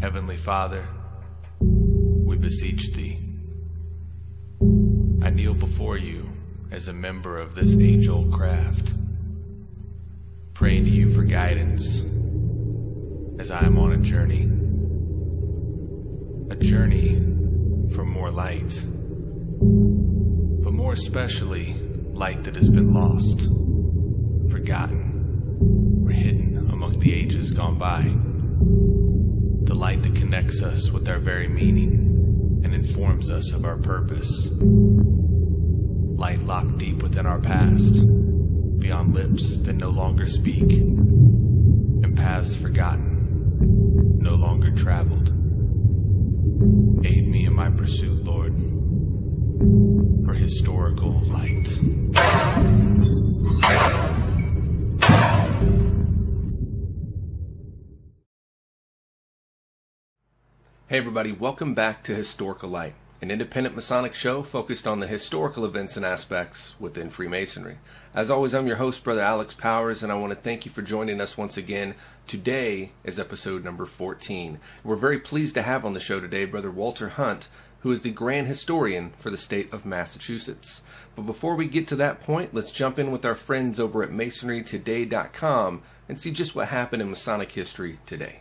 Heavenly Father, we beseech Thee. I kneel before you as a member of this angel craft, praying to you for guidance as I am on a journey. A journey for more light, but more especially light that has been lost, forgotten, or hidden among the ages gone by. The light that connects us with our very meaning and informs us of our purpose. Light locked deep within our past, beyond lips that no longer speak, and paths forgotten, no longer traveled. Aid me in my pursuit, Lord, for historical light. Hey everybody, welcome back to Historical Light, an independent Masonic show focused on the historical events and aspects within Freemasonry. As always, I'm your host, Brother Alex Powers, and I want to thank you for joining us once again. Today is episode number 14. We're very pleased to have on the show today Brother Walter Hunt, who is the Grand Historian for the state of Massachusetts. But before we get to that point, let's jump in with our friends over at MasonryToday.com and see just what happened in Masonic history today.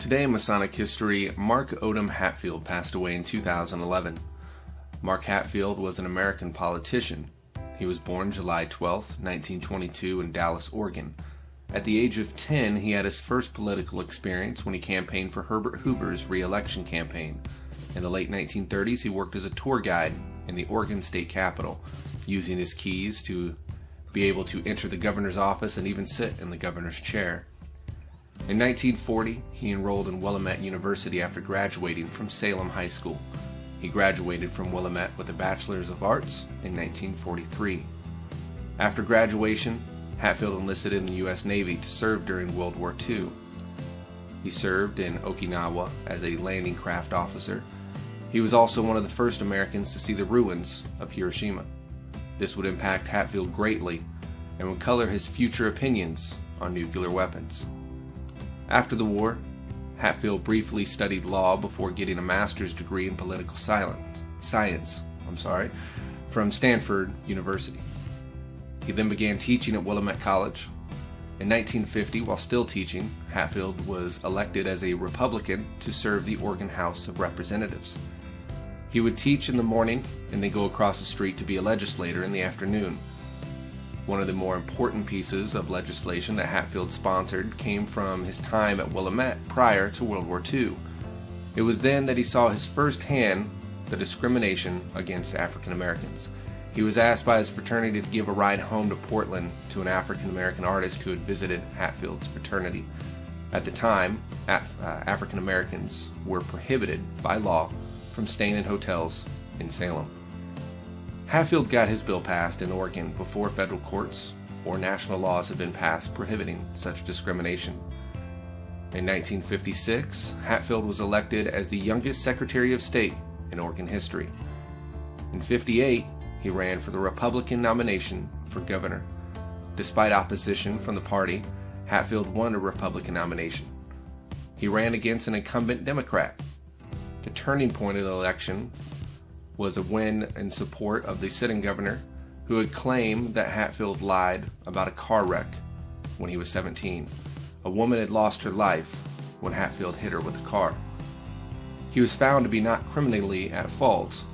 Today in Masonic history, Mark Odom Hatfield passed away in 2011. Mark Hatfield was an American politician. He was born July 12, 1922, in Dallas, Oregon. At the age of 10, he had his first political experience when he campaigned for Herbert Hoover's re election campaign. In the late 1930s, he worked as a tour guide in the Oregon State Capitol, using his keys to be able to enter the governor's office and even sit in the governor's chair. In 1940, he enrolled in Willamette University after graduating from Salem High School. He graduated from Willamette with a Bachelor's of Arts in 1943. After graduation, Hatfield enlisted in the U.S. Navy to serve during World War II. He served in Okinawa as a landing craft officer. He was also one of the first Americans to see the ruins of Hiroshima. This would impact Hatfield greatly and would color his future opinions on nuclear weapons. After the war, Hatfield briefly studied law before getting a master's degree in political science, science I'm sorry, from Stanford University. He then began teaching at Willamette College. In 1950, while still teaching, Hatfield was elected as a Republican to serve the Oregon House of Representatives. He would teach in the morning and then go across the street to be a legislator in the afternoon. One of the more important pieces of legislation that Hatfield sponsored came from his time at Willamette prior to World War II. It was then that he saw his first hand the discrimination against African Americans. He was asked by his fraternity to give a ride home to Portland to an African American artist who had visited Hatfield's fraternity. At the time, Af- uh, African Americans were prohibited by law from staying in hotels in Salem. Hatfield got his bill passed in Oregon before federal courts or national laws had been passed prohibiting such discrimination. In 1956, Hatfield was elected as the youngest Secretary of State in Oregon history. In 58, he ran for the Republican nomination for governor. Despite opposition from the party, Hatfield won a Republican nomination. He ran against an incumbent Democrat. The turning point of the election was a win in support of the sitting governor who had claimed that Hatfield lied about a car wreck when he was 17. A woman had lost her life when Hatfield hit her with a car. He was found to be not criminally at fault,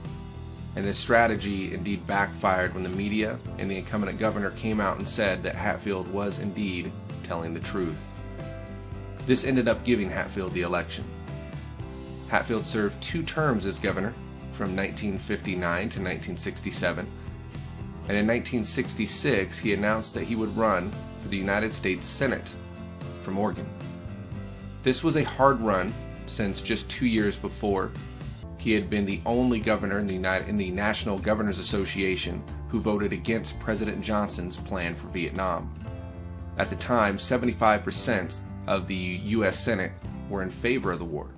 and this strategy indeed backfired when the media and the incumbent governor came out and said that Hatfield was indeed telling the truth. This ended up giving Hatfield the election. Hatfield served two terms as governor from 1959 to 1967. And in 1966, he announced that he would run for the United States Senate from Oregon. This was a hard run since just two years before, he had been the only governor in the, United, in the National Governors Association who voted against President Johnson's plan for Vietnam. At the time, 75% of the U.S. Senate were in favor of the war.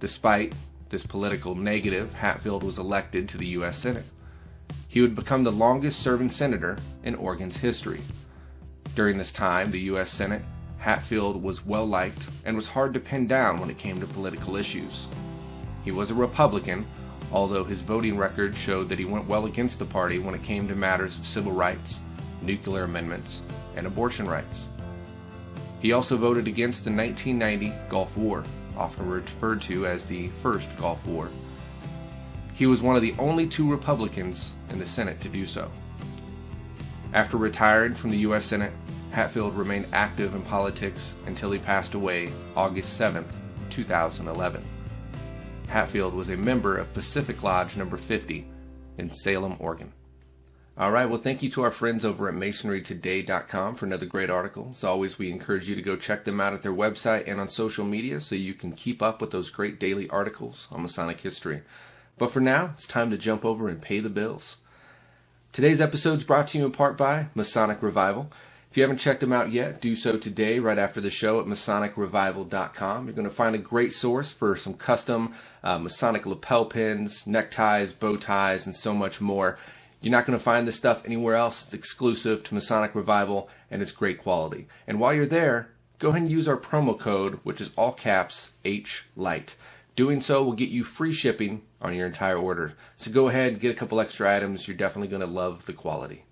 Despite this political negative, Hatfield was elected to the U.S. Senate. He would become the longest serving senator in Oregon's history. During this time, the U.S. Senate, Hatfield was well liked and was hard to pin down when it came to political issues. He was a Republican, although his voting record showed that he went well against the party when it came to matters of civil rights, nuclear amendments, and abortion rights. He also voted against the 1990 Gulf War, often referred to as the First Gulf War. He was one of the only two Republicans in the Senate to do so. After retiring from the U.S. Senate, Hatfield remained active in politics until he passed away August 7, 2011. Hatfield was a member of Pacific Lodge number 50 in Salem, Oregon. All right, well, thank you to our friends over at masonrytoday.com for another great article. As always, we encourage you to go check them out at their website and on social media so you can keep up with those great daily articles on Masonic history. But for now, it's time to jump over and pay the bills. Today's episode is brought to you in part by Masonic Revival. If you haven't checked them out yet, do so today right after the show at MasonicRevival.com. You're going to find a great source for some custom uh, Masonic lapel pins, neckties, bow ties, and so much more. You're not going to find this stuff anywhere else. It's exclusive to Masonic Revival and it's great quality. And while you're there, go ahead and use our promo code, which is all caps H Light. Doing so will get you free shipping on your entire order. So go ahead, and get a couple extra items. You're definitely going to love the quality.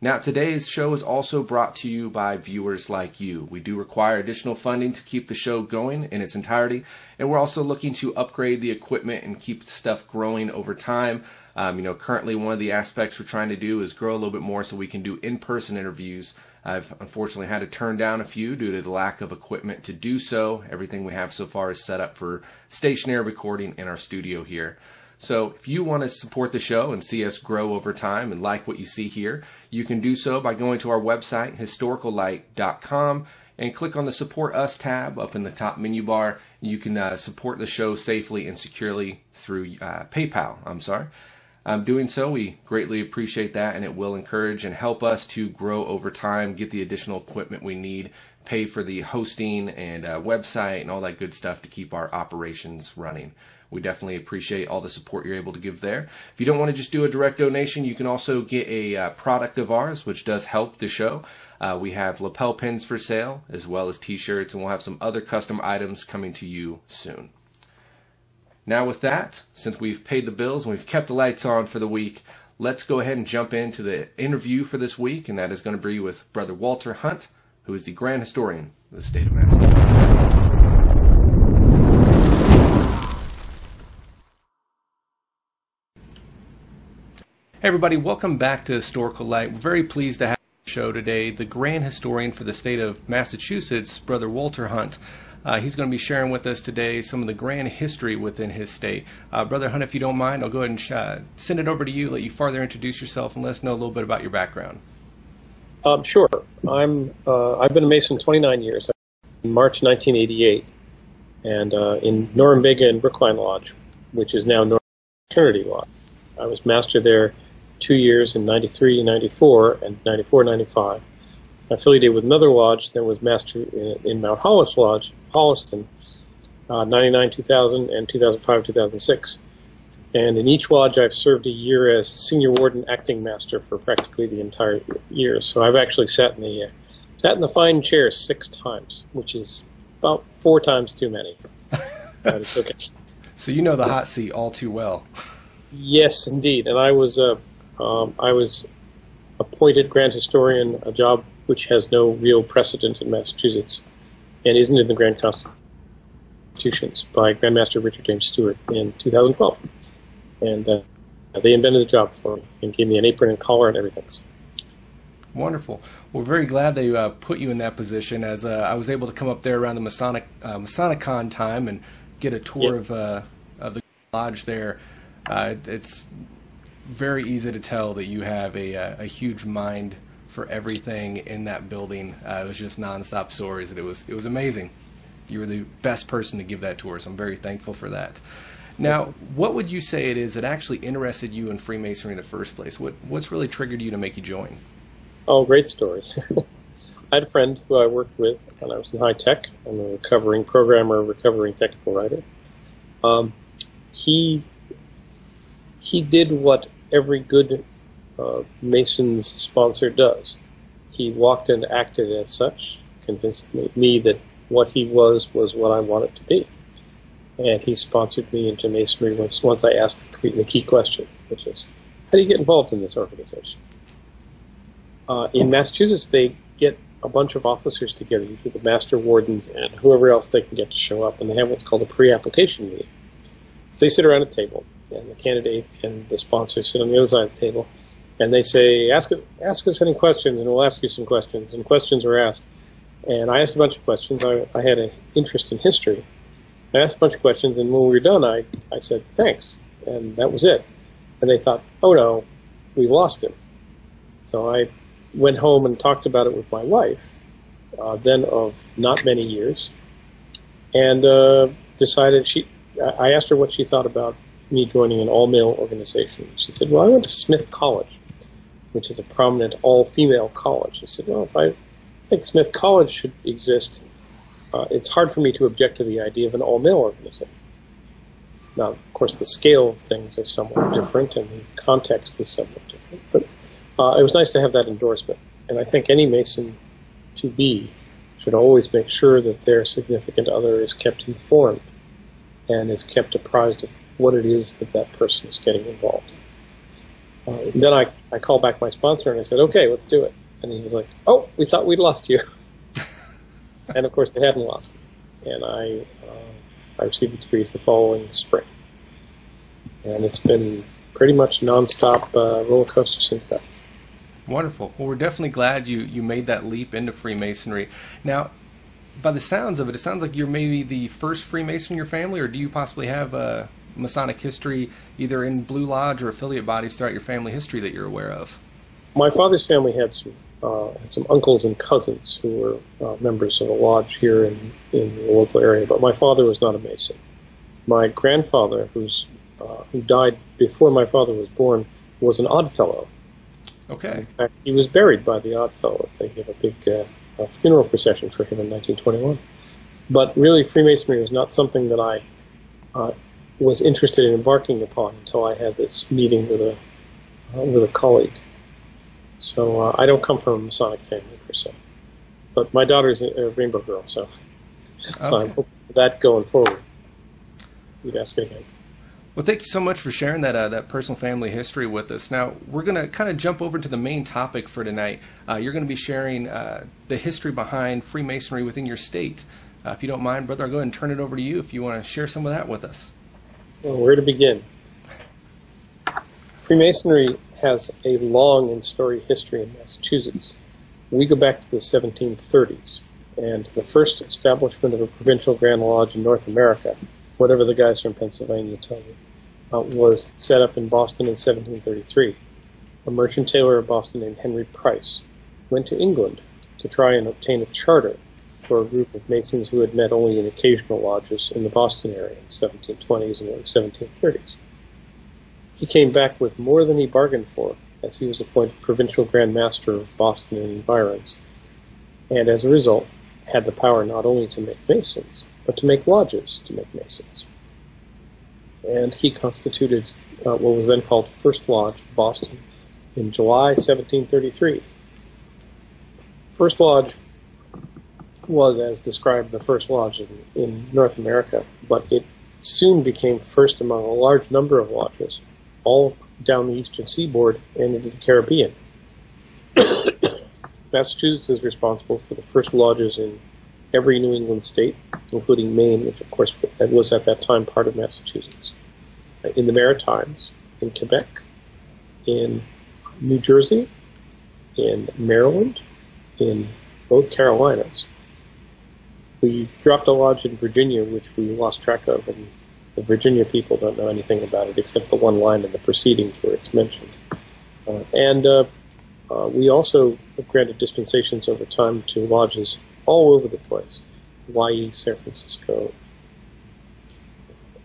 Now, today's show is also brought to you by viewers like you. We do require additional funding to keep the show going in its entirety, and we're also looking to upgrade the equipment and keep stuff growing over time. Um, you know, currently one of the aspects we're trying to do is grow a little bit more so we can do in-person interviews. I've unfortunately had to turn down a few due to the lack of equipment to do so. Everything we have so far is set up for stationary recording in our studio here. So if you want to support the show and see us grow over time and like what you see here, you can do so by going to our website, historicallight.com, and click on the Support Us tab up in the top menu bar. You can uh, support the show safely and securely through uh, PayPal. I'm sorry. Um, doing so, we greatly appreciate that, and it will encourage and help us to grow over time, get the additional equipment we need, pay for the hosting and uh, website and all that good stuff to keep our operations running. We definitely appreciate all the support you're able to give there. If you don't want to just do a direct donation, you can also get a uh, product of ours, which does help the show. Uh, we have lapel pins for sale, as well as t shirts, and we'll have some other custom items coming to you soon. Now, with that, since we've paid the bills and we've kept the lights on for the week, let's go ahead and jump into the interview for this week, and that is going to be with Brother Walter Hunt, who is the Grand Historian of the state of Massachusetts. Hey everybody, welcome back to Historical Light. We're very pleased to have the show today the Grand Historian for the state of Massachusetts, Brother Walter Hunt. Uh, he's going to be sharing with us today some of the grand history within his state. Uh, Brother Hunt, if you don't mind, I'll go ahead and uh, send it over to you, let you farther introduce yourself, and let us know a little bit about your background. Um, sure. I'm. Uh, I've been a Mason 29 years. In March 1988, and uh, in Norumbega and Brookline Lodge, which is now North Trinity Lodge. I was master there two years in 93, 94, and 94, 95. Affiliated with another lodge that was master in, in Mount Hollis Lodge, Holliston, uh, 99, 2000, and 2005, 2006. And in each lodge, I've served a year as senior warden acting master for practically the entire year. So I've actually sat in the uh, sat in the fine chair six times, which is about four times too many. but it's okay. So you know the hot seat all too well. Yes, indeed. And I was uh, um, I was appointed Grand Historian, a job which has no real precedent in Massachusetts and isn't in the Grand Constitutions by Grandmaster Richard James Stewart in 2012. And uh, they invented the job for me and gave me an apron and collar and everything. Wonderful. We're very glad they uh, put you in that position as uh, I was able to come up there around the Masonic uh, Masonicon time and get a tour of, uh, of the lodge there. Uh, it's very easy to tell that you have a, a, a huge mind for everything in that building. Uh, it was just nonstop stories, and it was it was amazing. You were the best person to give that tour, so I'm very thankful for that. Now, what would you say it is that actually interested you in Freemasonry in the first place? What what's really triggered you to make you join? Oh, great story. I had a friend who I worked with when I was in high tech. I'm a recovering programmer, recovering technical writer. Um, he he did what every good uh, Mason's sponsor does. he walked and acted as such, convinced me, that what he was was what I wanted to be. And he sponsored me into Masonry once, once I asked the, the key question, which is, how do you get involved in this organization? Uh, in Massachusetts, they get a bunch of officers together, either the master wardens and whoever else they can get to show up, and they have what's called a pre-application meeting. So they sit around a table, and the candidate and the sponsor sit on the other side of the table, and they say, "Ask us, ask us any questions, and we'll ask you some questions." And questions were asked, and I asked a bunch of questions. I, I had an interest in history. I asked a bunch of questions, and when we were done, I, I said, "Thanks," and that was it. And they thought, "Oh no, we lost him." So I went home and talked about it with my wife, uh, then of not many years, and uh, decided she. I asked her what she thought about me joining an all-male organization. She said, "Well, I went to Smith College, which is a prominent all-female college." I said, "Well, if I think Smith College should exist, uh, it's hard for me to object to the idea of an all-male organization." Now, of course, the scale of things is somewhat different, and the context is somewhat different, but uh, it was nice to have that endorsement. And I think any Mason to be should always make sure that their significant other is kept informed and is kept apprised of what it is that that person is getting involved in. Uh, then I, I called back my sponsor and I said, okay, let's do it. And he was like, oh, we thought we'd lost you. and of course, they hadn't lost me. And I, uh, I received the degrees the following spring. And it's been pretty much nonstop uh, roller coaster since then. Wonderful. Well, we're definitely glad you, you made that leap into Freemasonry. Now, by the sounds of it, it sounds like you're maybe the first Freemason in your family, or do you possibly have a Masonic history either in Blue Lodge or affiliate bodies throughout your family history that you're aware of? My father's family had some uh, some uncles and cousins who were uh, members of a lodge here in, in the local area, but my father was not a Mason. My grandfather, who's uh, who died before my father was born, was an Odd Fellow Okay. In fact, he was buried by the Odd Fellows. They gave a big uh, funeral procession for him in 1921. But really, Freemasonry was not something that I uh, was interested in embarking upon until I had this meeting with a uh, with a colleague. So uh, I don't come from a Masonic family per se, but my daughter's a, a Rainbow Girl, so, so okay. I'm hoping that going forward. You'd ask again. Well, thank you so much for sharing that uh, that personal family history with us. Now we're going to kind of jump over to the main topic for tonight. Uh, you're going to be sharing uh, the history behind Freemasonry within your state. Uh, if you don't mind, brother, I'll go ahead and turn it over to you if you want to share some of that with us. Well, where to begin? Freemasonry has a long and storied history in Massachusetts. We go back to the 1730s, and the first establishment of a provincial Grand Lodge in North America, whatever the guys from Pennsylvania tell you uh, was set up in Boston in 1733. A merchant tailor of Boston named Henry Price went to England to try and obtain a charter for a group of Masons who had met only in occasional lodges in the Boston area in the 1720s and early 1730s. He came back with more than he bargained for, as he was appointed Provincial Grand Master of Boston and environs, and as a result had the power not only to make Masons, but to make lodges to make Masons and he constituted uh, what was then called First Lodge, Boston, in July 1733. First Lodge was, as described, the first lodge in, in North America, but it soon became first among a large number of lodges, all down the eastern seaboard and into the Caribbean. Massachusetts is responsible for the first lodges in every New England state, including Maine, which of course was at that time part of Massachusetts in the Maritimes, in Quebec, in New Jersey, in Maryland, in both Carolinas. We dropped a lodge in Virginia, which we lost track of, and the Virginia people don't know anything about it except the one line in the proceedings where it's mentioned. Uh, and uh, uh, we also granted dispensations over time to lodges all over the place Hawaii, San Francisco,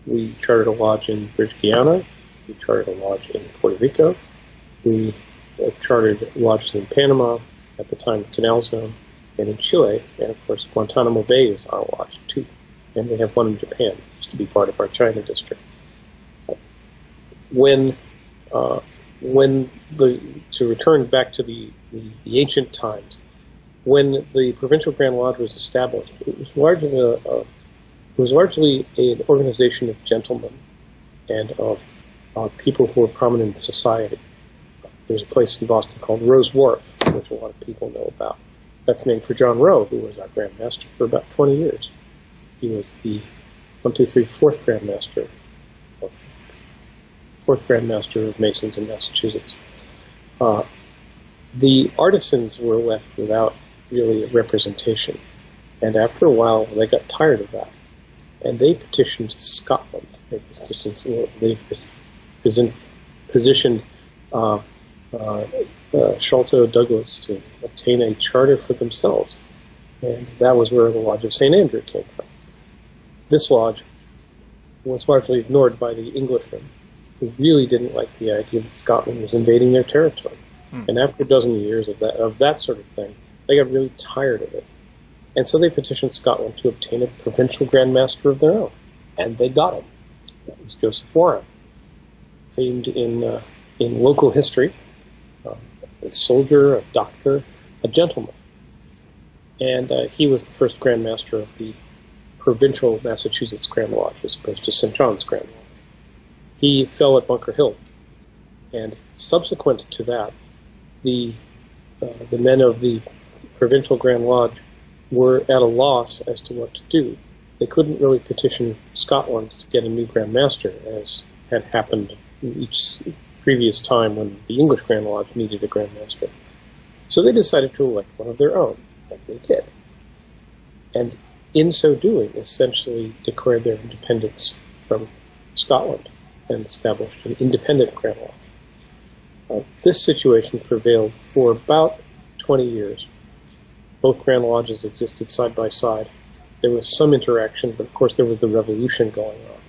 we chartered a lodge in British Guiana. We chartered a lodge in Puerto Rico. We chartered lodges in Panama at the time, of Canal Zone, and in Chile. And of course, Guantanamo Bay is our watch too. And we have one in Japan, used to be part of our China district. When, uh, when the to return back to the, the, the ancient times, when the Provincial Grand Lodge was established, it was largely a, a it was largely an organization of gentlemen and of uh, people who were prominent in society. There's a place in Boston called Rowe's Wharf, which a lot of people know about. That's named for John Rowe, who was our Grand Master for about 20 years. He was the one, two, three, fourth Grand Master, of, fourth Grand Master of Masons in Massachusetts. Uh, the artisans were left without really representation, and after a while, they got tired of that and they petitioned Scotland. They petitioned, they positioned uh, uh, uh, Sholto Douglas to obtain a charter for themselves, and that was where the Lodge of St. Andrew came from. This lodge was largely ignored by the Englishmen, who really didn't like the idea that Scotland was invading their territory. Hmm. And after a dozen years of that, of that sort of thing, they got really tired of it and so they petitioned Scotland to obtain a provincial Grand Master of their own. And they got him. That was Joseph Warren, famed in, uh, in local history, a soldier, a doctor, a gentleman. And uh, he was the first Grand Master of the provincial Massachusetts Grand Lodge as opposed to St. John's Grand Lodge. He fell at Bunker Hill. And subsequent to that, the, uh, the men of the provincial Grand Lodge were at a loss as to what to do. They couldn't really petition Scotland to get a new Grand Master, as had happened each previous time when the English Grand Lodge needed a Grand Master. So they decided to elect one of their own, and they did. And in so doing, essentially declared their independence from Scotland and established an independent Grand Lodge. Uh, this situation prevailed for about 20 years both Grand Lodges existed side by side. There was some interaction, but of course there was the revolution going on.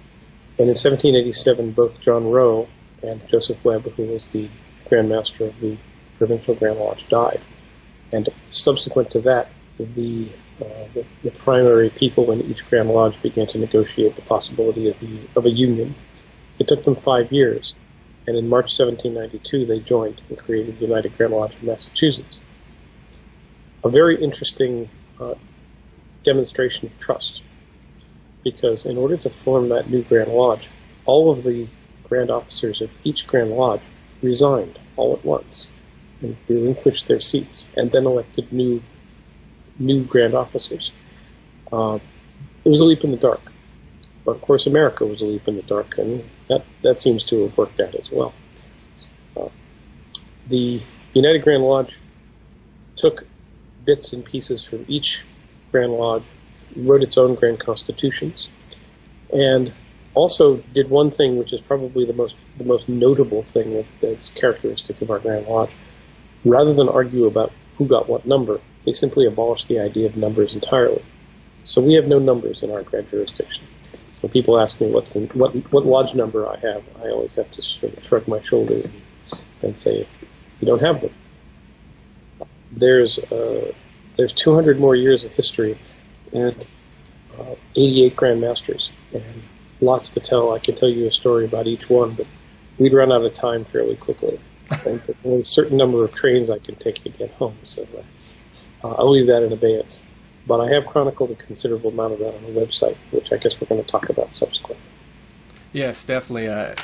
And in 1787, both John Rowe and Joseph Webb, who was the Grand Master of the Provincial Grand Lodge, died. And subsequent to that, the, uh, the, the, primary people in each Grand Lodge began to negotiate the possibility of, of a union. It took them five years, and in March 1792 they joined and created the United Grand Lodge of Massachusetts a very interesting uh, demonstration of trust. Because in order to form that new Grand Lodge, all of the Grand Officers of each Grand Lodge resigned all at once and relinquished their seats, and then elected new new Grand Officers. Uh, it was a leap in the dark, but of course America was a leap in the dark, and that that seems to have worked out as well. Uh, the United Grand Lodge took bits and pieces from each Grand Lodge, wrote its own Grand Constitutions, and also did one thing which is probably the most the most notable thing that, that's characteristic of our Grand Lodge. Rather than argue about who got what number, they simply abolished the idea of numbers entirely. So we have no numbers in our grand jurisdiction. So people ask me what's the, what what lodge number I have, I always have to shrug my shoulders and, and say, you don't have them there's uh, there's 200 more years of history and uh, 88 grandmasters and lots to tell. I could tell you a story about each one, but we'd run out of time fairly quickly. only a certain number of trains I can take to get home, so uh, I'll leave that in abeyance. But I have chronicled a considerable amount of that on the website, which I guess we're going to talk about subsequently. Yes, definitely. Uh,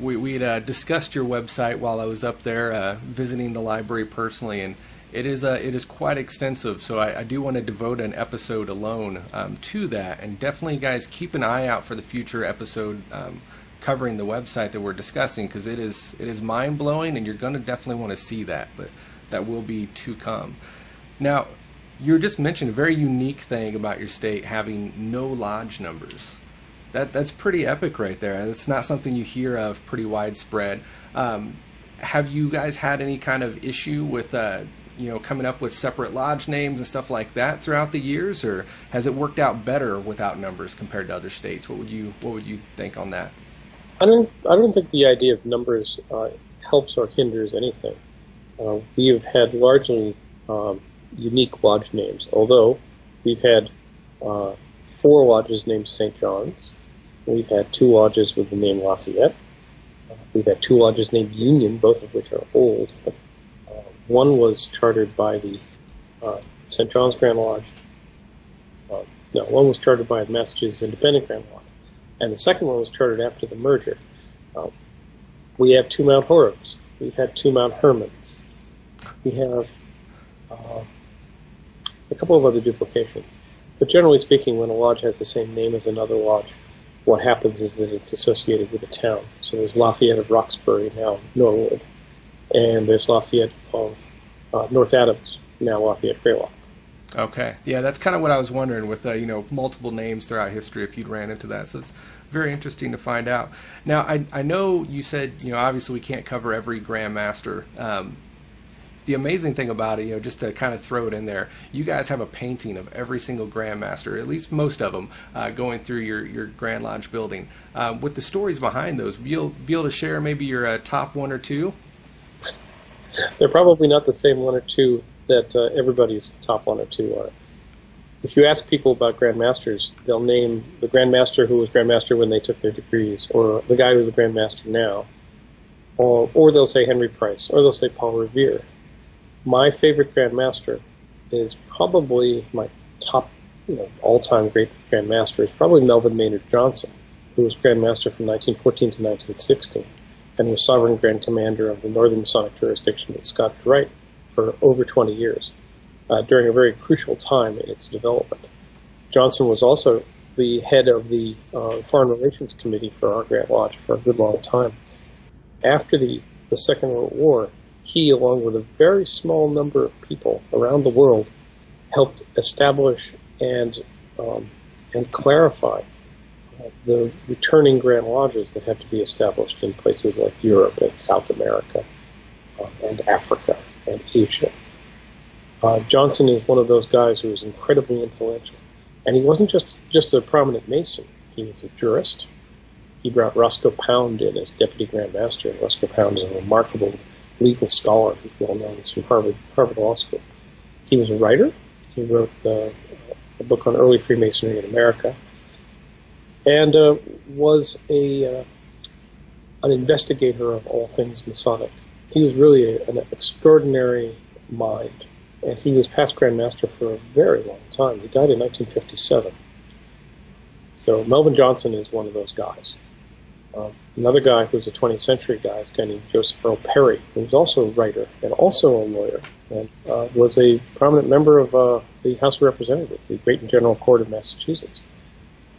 we we uh, discussed your website while I was up there uh, visiting the library personally, and it is uh, it is quite extensive, so I, I do want to devote an episode alone um, to that. And definitely, guys, keep an eye out for the future episode um, covering the website that we're discussing because it is it is mind blowing, and you're going to definitely want to see that. But that will be to come. Now, you just mentioned a very unique thing about your state having no lodge numbers. That that's pretty epic right there. It's not something you hear of pretty widespread. Um, have you guys had any kind of issue with uh, you know coming up with separate lodge names and stuff like that throughout the years, or has it worked out better without numbers compared to other states? What would you What would you think on that? I don't I don't think the idea of numbers uh, helps or hinders anything. Uh, we have had largely um, unique lodge names, although we've had uh, four lodges named St. John's. We've had two lodges with the name Lafayette. Uh, we've had two lodges named Union, both of which are old, one was chartered by the uh, St. John's Grand Lodge. Uh, no, one was chartered by the Massachusetts Independent Grand Lodge, and the second one was chartered after the merger. Uh, we have two Mount Horebs. We've had two Mount Hermons. We have uh, a couple of other duplications. But generally speaking, when a lodge has the same name as another lodge, what happens is that it's associated with a town. So there's Lafayette of Roxbury, now Norwood, and there's Lafayette of uh, North Adams, now Lafayette Greylock. Okay, yeah, that's kind of what I was wondering with uh, you know multiple names throughout history if you'd ran into that. So it's very interesting to find out. Now I I know you said you know obviously we can't cover every grandmaster. Um, the amazing thing about it, you know, just to kind of throw it in there, you guys have a painting of every single Grandmaster, at least most of them, uh, going through your, your Grand Lodge building. Uh, with the stories behind those, be able, be able to share maybe your uh, top one or two? They're probably not the same one or two that uh, everybody's top one or two are. If you ask people about Grandmasters, they'll name the Grandmaster who was Grandmaster when they took their degrees, or the guy who's the Grandmaster now, or, or they'll say Henry Price, or they'll say Paul Revere. My favorite grandmaster is probably my top, you know, all-time great grandmaster is probably Melvin Maynard Johnson, who was grandmaster from 1914 to 1916, and was sovereign grand commander of the Northern Masonic jurisdiction at Scottish Rite for over 20 years, uh, during a very crucial time in its development. Johnson was also the head of the uh, Foreign Relations Committee for our Grand Lodge for a good long time. After the, the Second World War, he, along with a very small number of people around the world, helped establish and um, and clarify the returning Grand Lodges that had to be established in places like Europe and South America uh, and Africa and Asia. Uh, Johnson is one of those guys who was incredibly influential, and he wasn't just just a prominent Mason. He was a jurist. He brought Roscoe Pound in as deputy Grand Master, and Roscoe Pound is a remarkable legal scholar who's well known. He's from Harvard, Harvard Law School. He was a writer. He wrote the, a book on early Freemasonry in America, and uh, was a uh, an investigator of all things Masonic. He was really a, an extraordinary mind, and he was past Grand Master for a very long time. He died in 1957. So Melvin Johnson is one of those guys. Um, another guy who's a 20th century guy, is a guy named Joseph Earl Perry, who was also a writer and also a lawyer, and uh, was a prominent member of uh, the House of Representatives, the Great and General Court of Massachusetts.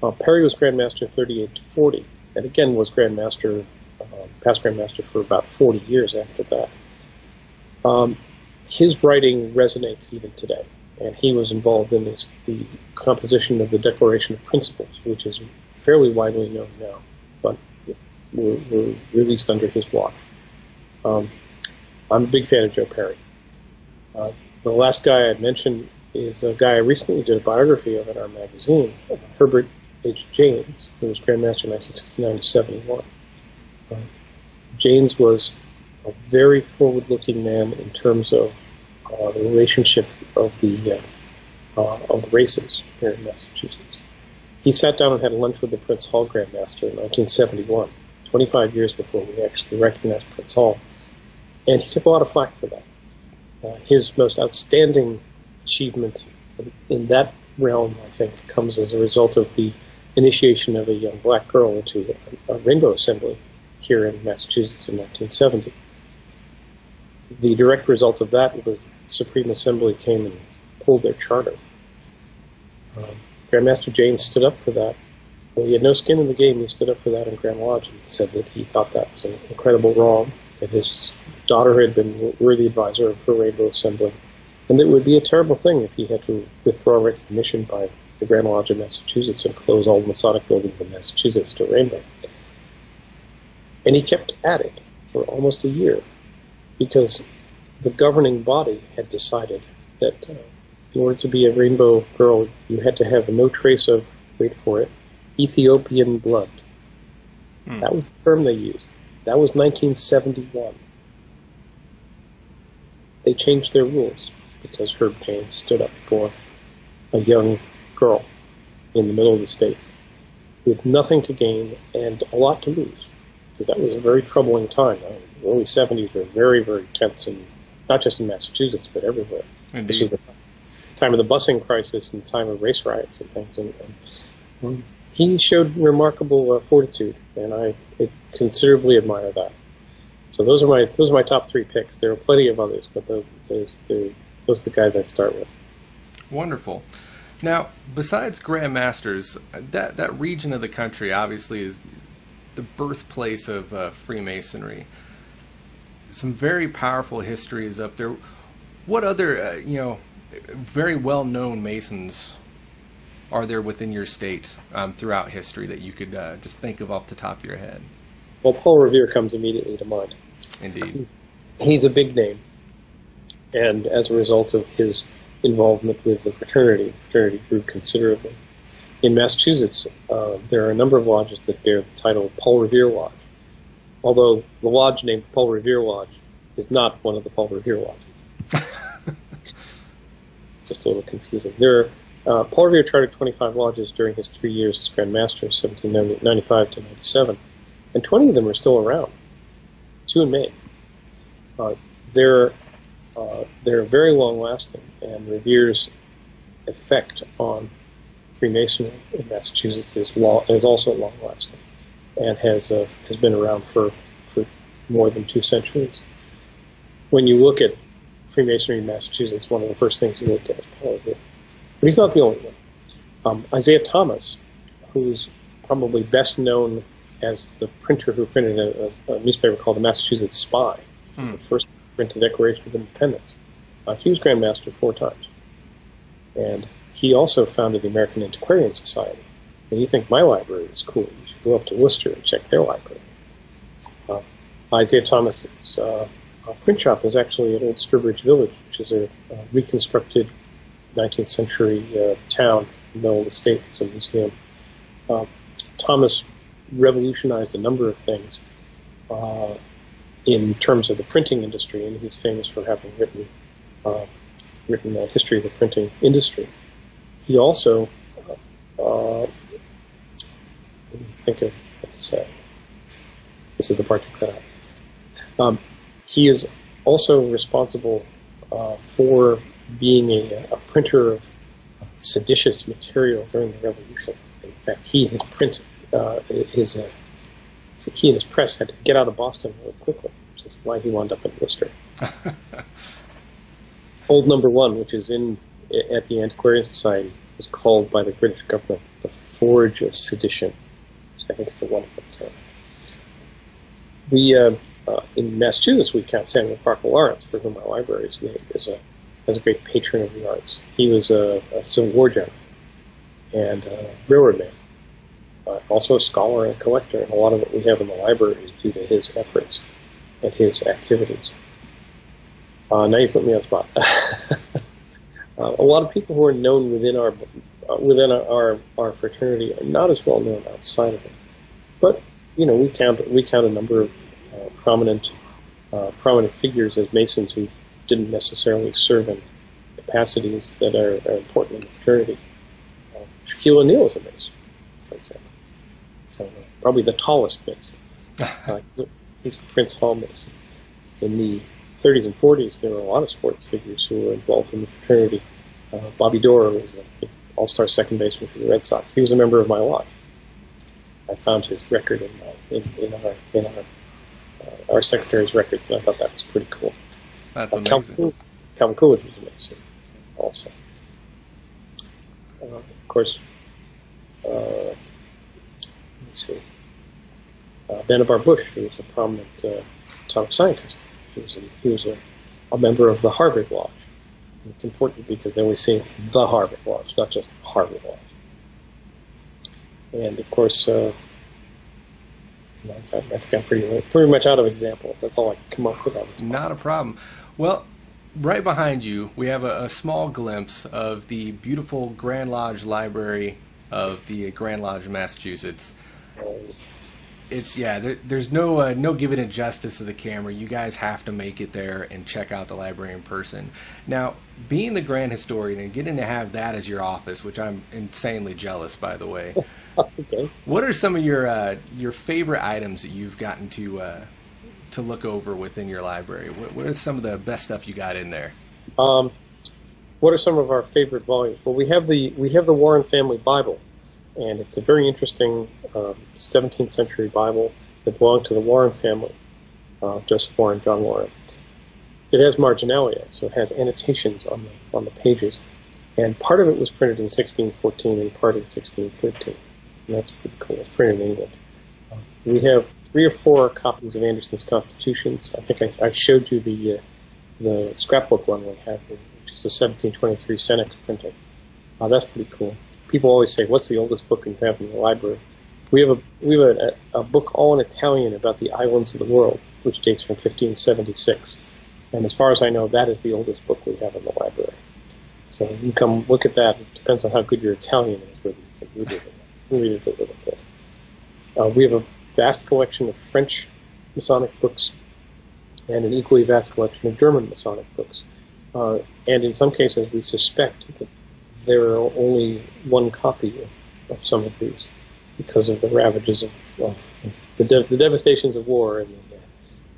Uh, Perry was Grand Master 38 to 40, and again was Grand Master, uh, past Grand Master for about 40 years after that. Um, his writing resonates even today, and he was involved in this, the composition of the Declaration of Principles, which is fairly widely known now were, were released under his watch. Um, I'm a big fan of Joe Perry. Uh, the last guy I mentioned is a guy I recently did a biography of in our magazine, Herbert H. Jaynes, who was Grandmaster 1969 to 71. Uh, was a very forward-looking man in terms of uh, the relationship of the uh, uh, of races here in Massachusetts. He sat down and had lunch with the Prince Hall Grandmaster in 1971 25 years before we actually recognized Prince Hall. And he took a lot of flack for that. Uh, his most outstanding achievement in that realm, I think, comes as a result of the initiation of a young black girl into a, a rainbow assembly here in Massachusetts in 1970. The direct result of that was the Supreme Assembly came and pulled their charter. Um, Grandmaster Jaynes stood up for that Though he had no skin in the game, he stood up for that in Grand Lodge and said that he thought that was an incredible wrong, that his daughter had been worthy advisor of her Rainbow Assembly, and it would be a terrible thing if he had to withdraw recognition by the Grand Lodge of Massachusetts and close all the Masonic buildings in Massachusetts to Rainbow. And he kept at it for almost a year because the governing body had decided that uh, in order to be a rainbow girl, you had to have no trace of, wait for it, Ethiopian blood. Hmm. That was the term they used. That was 1971. They changed their rules because Herb Jaynes stood up for a young girl in the middle of the state with nothing to gain and a lot to lose. Because that was a very troubling time. The early 70s were very, very tense, and not just in Massachusetts, but everywhere. Indeed. This was the time of the busing crisis and the time of race riots and things. And, and um, he showed remarkable uh, fortitude, and I considerably admire that. So those are my those are my top three picks. There are plenty of others, but the, those those are the guys I'd start with. Wonderful. Now, besides Grandmasters, that that region of the country obviously is the birthplace of uh, Freemasonry. Some very powerful history is up there. What other, uh, you know, very well known Masons are there within your state um, throughout history that you could uh, just think of off the top of your head? Well, Paul Revere comes immediately to mind. Indeed. He's a big name. And as a result of his involvement with the fraternity, the fraternity grew considerably. In Massachusetts, uh, there are a number of lodges that bear the title Paul Revere Lodge, although the lodge named Paul Revere Lodge is not one of the Paul Revere lodges. it's just a little confusing. There are, uh, Paul Revere chartered 25 lodges during his three years as Grand Master, 1795 to 97, and 20 of them are still around, two in Maine. Uh, they're, uh, they're very long lasting, and Revere's effect on Freemasonry in Massachusetts is, long, is also long lasting and has uh, has been around for, for more than two centuries. When you look at Freemasonry in Massachusetts, one of the first things you look at is Paul Revere. But he's not the only one. Um, Isaiah Thomas, who's probably best known as the printer who printed a, a newspaper called the Massachusetts Spy, hmm. the first printed Declaration of Independence. Uh, he was Grand Master four times. And he also founded the American Antiquarian Society. And you think my library is cool. You should go up to Worcester and check their library. Uh, Isaiah Thomas's uh, uh, print shop is actually at Old Sturbridge Village, which is a, reconstructed 19th century uh, town in the middle of the state. It's a museum. Uh, Thomas revolutionized a number of things in terms of the printing industry, and he's famous for having written written a history of the printing industry he also, uh, think of what to say. This is the part to cut out. Um, he is also responsible uh, for being a, a, printer of seditious material during the Revolution. In fact, he has printed uh, his uh, he and his press had to get out of Boston really quickly, which is why he wound up in Worcester. Old Number One, which is in at the Antiquarian Society was called by the British government the Forge of Sedition, which I think is a wonderful term. We, uh, uh, in Massachusetts, we count Samuel Crocker Lawrence, for whom our library is named, as a, as a great patron of the arts. He was a, a Civil War general and a railroad man, uh, also a scholar and collector, and a lot of what we have in the library is due to his efforts and his activities. Uh, now you put me on the spot. Uh, a lot of people who are known within our uh, within our our fraternity are not as well known outside of it. But you know, we count we count a number of uh, prominent uh, prominent figures as Masons who didn't necessarily serve in capacities that are, are important in the fraternity. Shaquille O'Neal is a Mason. So probably the tallest Mason. uh, he's Prince Hall Mason. In the 30s and 40s, there were a lot of sports figures who were involved in the fraternity. Uh, Bobby Doerr was an all-star second baseman for the Red Sox. He was a member of my lodge. I found his record in, uh, in, in, our, in our, uh, our secretary's records, and I thought that was pretty cool. That's uh, amazing. Calvin, Calvin Coolidge was amazing, also. Uh, of course, uh, see. Uh, Bush, who was a prominent atomic scientist. He was a, he was a, a member of the Harvard Lodge. And it's important because then we say the Harvard Lodge, not just Harvard Lodge. And of course, uh, I think I'm pretty pretty much out of examples. That's all I can come up with on this. Not a problem. Well, right behind you, we have a, a, small glimpse of the beautiful Grand Lodge Library of the Grand Lodge, Massachusetts it's yeah. There, there's no uh, no giving it justice to the camera. You guys have to make it there and check out the library in person. Now, being the grand historian and getting to have that as your office, which I'm insanely jealous, by the way. okay. What are some of your uh, your favorite items that you've gotten to uh, to look over within your library? What, what, are some of the best stuff you got in there? Um, what are some of our favorite volumes? Well, we have the we have the Warren Family Bible, and it's a very interesting uh, 17th century Bible that belonged to the Warren family, uh, Joseph Warren, John Warren. It has marginalia, so it has annotations on the on the pages, and part of it was printed in 1614 and part in 1613. And that's pretty cool. It's printed in England. Uh, we have three or four copies of Anderson's Constitutions. I think I, I showed you the uh, the scrapbook one we have, which is a 1723 Seneca printing. Uh, that's pretty cool. People always say, "What's the oldest book you have in the library?" We have a we have a, a book all in Italian about the islands of the world, which dates from 1576. And as far as I know, that is the oldest book we have in the library. So you can come look at that. It depends on how good your Italian is, whether you can read it, read it a little bit. Uh, we have a vast collection of French Masonic books and an equally vast collection of German Masonic books. Uh, and in some cases, we suspect that there are only one copy of, some of these because of the ravages of, of the, de- the, devastations of war and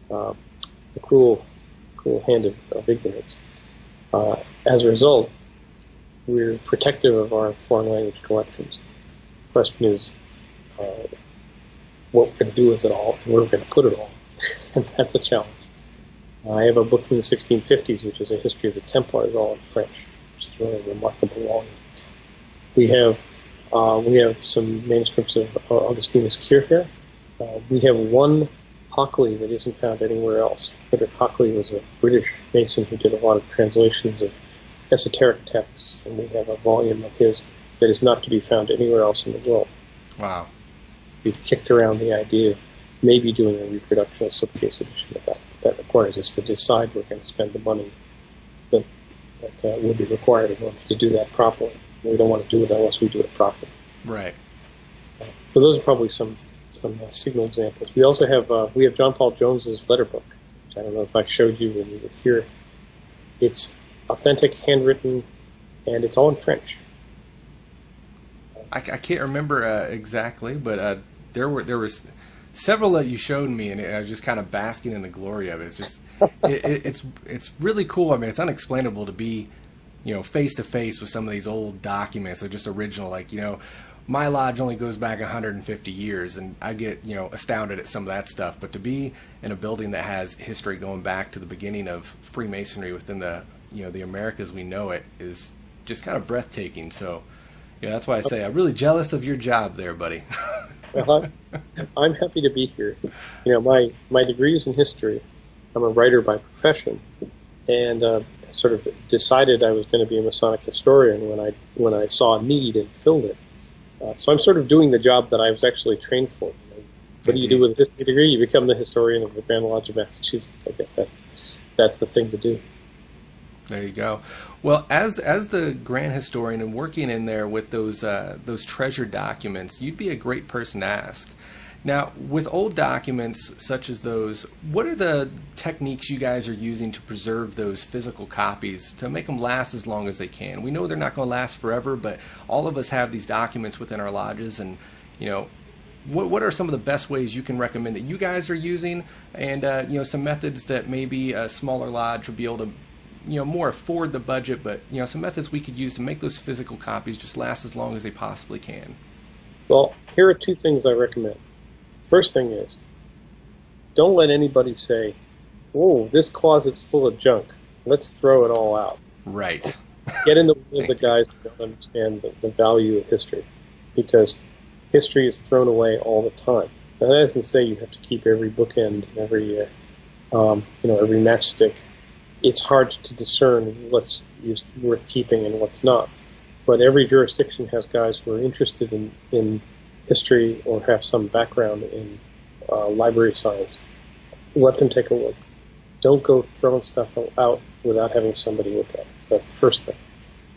the, uh, the cruel, cruel hand of, of ignorance. Uh, as a result, we're protective of our foreign language collections. The question is, uh, what we're going to do with it all, and where we're going to put it all, and that's a challenge. I have a book from the 1650s, which is a history of the Templars, all in French, which is really remarkable volume. We have uh, we have some manuscripts of uh, Augustinus Kircher. Uh, we have one Hockley that isn't found anywhere else. Frederick Hockley was a British Mason who did a lot of translations of esoteric texts, and we have a volume of his that is not to be found anywhere else in the world. Wow. We've kicked around the idea of maybe doing a reproduction of slipcase edition of that. That requires us to decide we're going to spend the money that, uh, will be required in order to do that properly. We don't want to do it unless we do it properly. Right. So those are probably some some uh, signal examples. We also have uh, we have John Paul Jones's letter book, which I don't know if I showed you when you were here. It's authentic, handwritten, and it's all in French. I, I can't remember uh, exactly, but uh, there were there was several that you showed me, and I was just kind of basking in the glory of it. It's just it, it, it's it's really cool. I mean, it's unexplainable to be you know, face to face with some of these old documents. They're just original. Like, you know, my lodge only goes back 150 years, and I get, you know, astounded at some of that stuff. But to be in a building that has history going back to the beginning of Freemasonry within the, you know, the Americas we know it is just kind of breathtaking. So, yeah, that's why I say I'm really jealous of your job there, buddy. uh-huh. I'm happy to be here. You know, my my degree is in history. I'm a writer by profession, and uh, sort of decided I was going to be a Masonic historian when I when I saw a need and filled it. Uh, so I'm sort of doing the job that I was actually trained for. You know, what do you do with a history degree? You become the historian of the Grand Lodge of Massachusetts. I guess that's that's the thing to do. There you go. Well, as as the grand historian and working in there with those uh, those treasure documents, you'd be a great person to ask. Now, with old documents such as those, what are the techniques you guys are using to preserve those physical copies to make them last as long as they can? We know they're not going to last forever, but all of us have these documents within our lodges, and you know, what what are some of the best ways you can recommend that you guys are using, and uh, you know, some methods that maybe a smaller lodge would be able to you know more afford the budget, but you know some methods we could use to make those physical copies just last as long as they possibly can. Well, here are two things I recommend. First thing is, don't let anybody say, "Oh, this closet's full of junk. Let's throw it all out." Right. Get in the way of the guys who don't understand the, the value of history, because history is thrown away all the time. Now, that doesn't say you have to keep every bookend, every uh, um, you know, every matchstick. It's hard to discern what's worth keeping and what's not. But every jurisdiction has guys who are interested in, in history or have some background in uh, library science, let them take a look. Don't go throwing stuff out without having somebody look at it. So that's the first thing.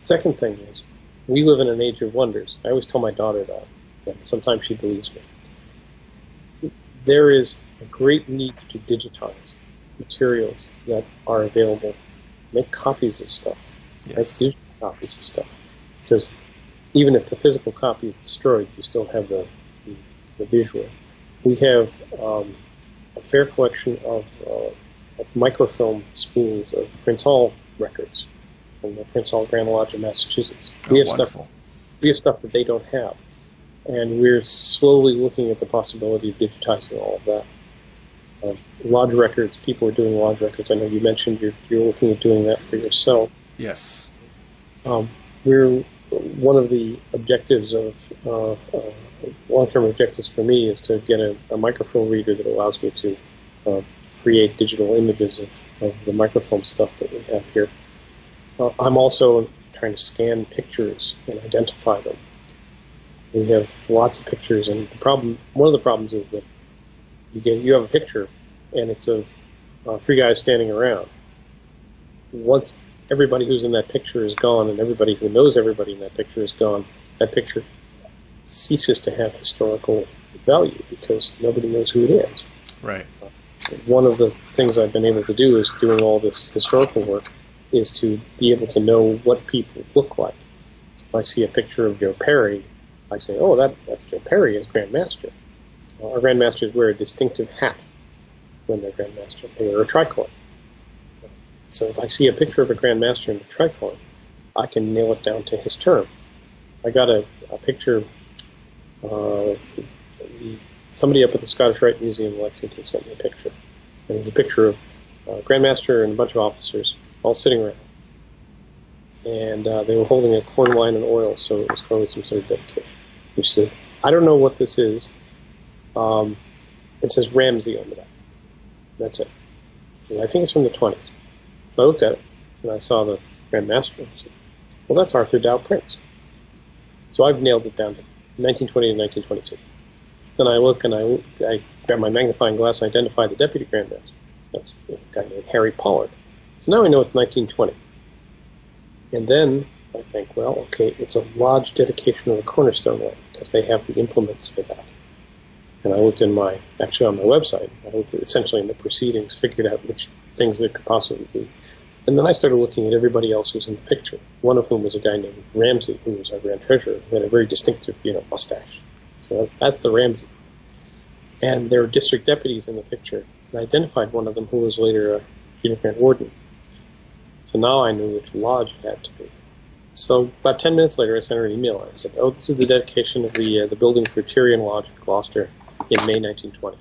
Second thing is, we live in an age of wonders. I always tell my daughter that, and sometimes she believes me. There is a great need to digitize materials that are available. Make copies of stuff. Yes. Make digital copies of stuff. Because even if the physical copy is destroyed, you still have the, the, the visual. We have um, a fair collection of, uh, of, microfilm spools of Prince Hall records, from the Prince Hall Grand Lodge in Massachusetts. Oh, we have wonderful. stuff. We have stuff that they don't have, and we're slowly looking at the possibility of digitizing all of that. Uh, lodge records. People are doing lodge records. I know you mentioned you're, you're looking at doing that for yourself. Yes. Um, we're one of the objectives of uh, uh, long-term objectives for me is to get a, a microfilm reader that allows me to uh, create digital images of, of the microfilm stuff that we have here. Uh, I'm also trying to scan pictures and identify them. We have lots of pictures, and the problem, one of the problems is that you get you have a picture, and it's of uh, three guys standing around. Once everybody who's in that picture is gone, and everybody who knows everybody in that picture is gone, that picture ceases to have historical value because nobody knows who it is. Right. One of the things I've been able to do is doing all this historical work is to be able to know what people look like. So if I see a picture of Joe Perry, I say, "Oh, that that's Joe Perry as Grand Master." Well, our Grand Masters wear a distinctive hat when they're Grand Master. They wear a tricorn. So if I see a picture of a Grand Master in a tricorn, I can nail it down to his term. I got a, a picture. Uh, somebody up at the Scottish Rite Museum in Lexington sent me a picture. And it was a picture of uh, Grand Master and a bunch of officers all sitting around. And uh, they were holding a corn wine and oil, so it was clearly some sort of dedication. Which said, I don't know what this is. Um, it says Ramsey on the back. That's it. I think it's from the 20s. I looked at it, and I saw the Grand Master. Said, well, that's Arthur Dow Prince. So I've nailed it down to 1920 to 1922. Then I look and I, I grab my magnifying glass and identify the Deputy Grand Master. That's a guy named Harry Pollard. So now I know it's 1920. And then I think, well, okay, it's a lodge dedication of a Cornerstone Line because they have the implements for that. And I looked in my, actually on my website, I looked essentially in the proceedings, figured out which things there could possibly be. And then I started looking at everybody else who's in the picture, one of whom was a guy named Ramsey, who was our grand treasurer, who had a very distinctive, you know, mustache. So that's, that's the Ramsey. And there were district deputies in the picture. And I identified one of them who was later a unit grant warden. So now I knew which lodge it had to be. So about 10 minutes later, I sent her an email. I said, oh, this is the dedication of the, uh, the building for Tyrian Lodge in Gloucester in May 1920.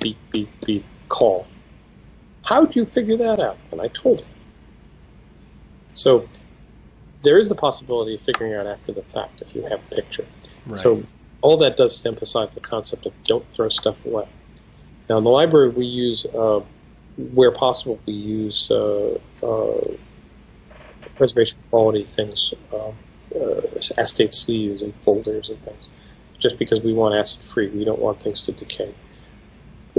Beep, beep, beep, call. How'd you figure that out? And I told him. So there is the possibility of figuring out after the fact if you have a picture. Right. So all that does is emphasize the concept of don't throw stuff away. Now in the library we use, uh, where possible, we use uh, uh, preservation quality things, uh, uh, acetate sleeves and folders and things, just because we want acid free. We don't want things to decay.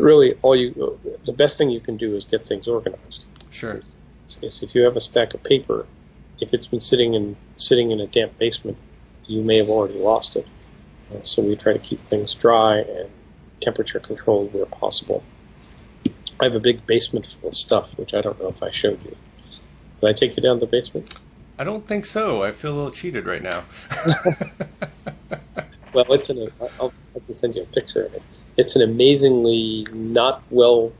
Really, all you, the best thing you can do is get things organized. Sure. Is, is if you have a stack of paper, if it's been sitting in sitting in a damp basement, you may have already lost it. Uh, so we try to keep things dry and temperature controlled where possible. I have a big basement full of stuff, which I don't know if I showed you. Did I take you down to the basement? I don't think so. I feel a little cheated right now. Well, it's an. I'll, I can send you a picture of it. It's an amazingly not well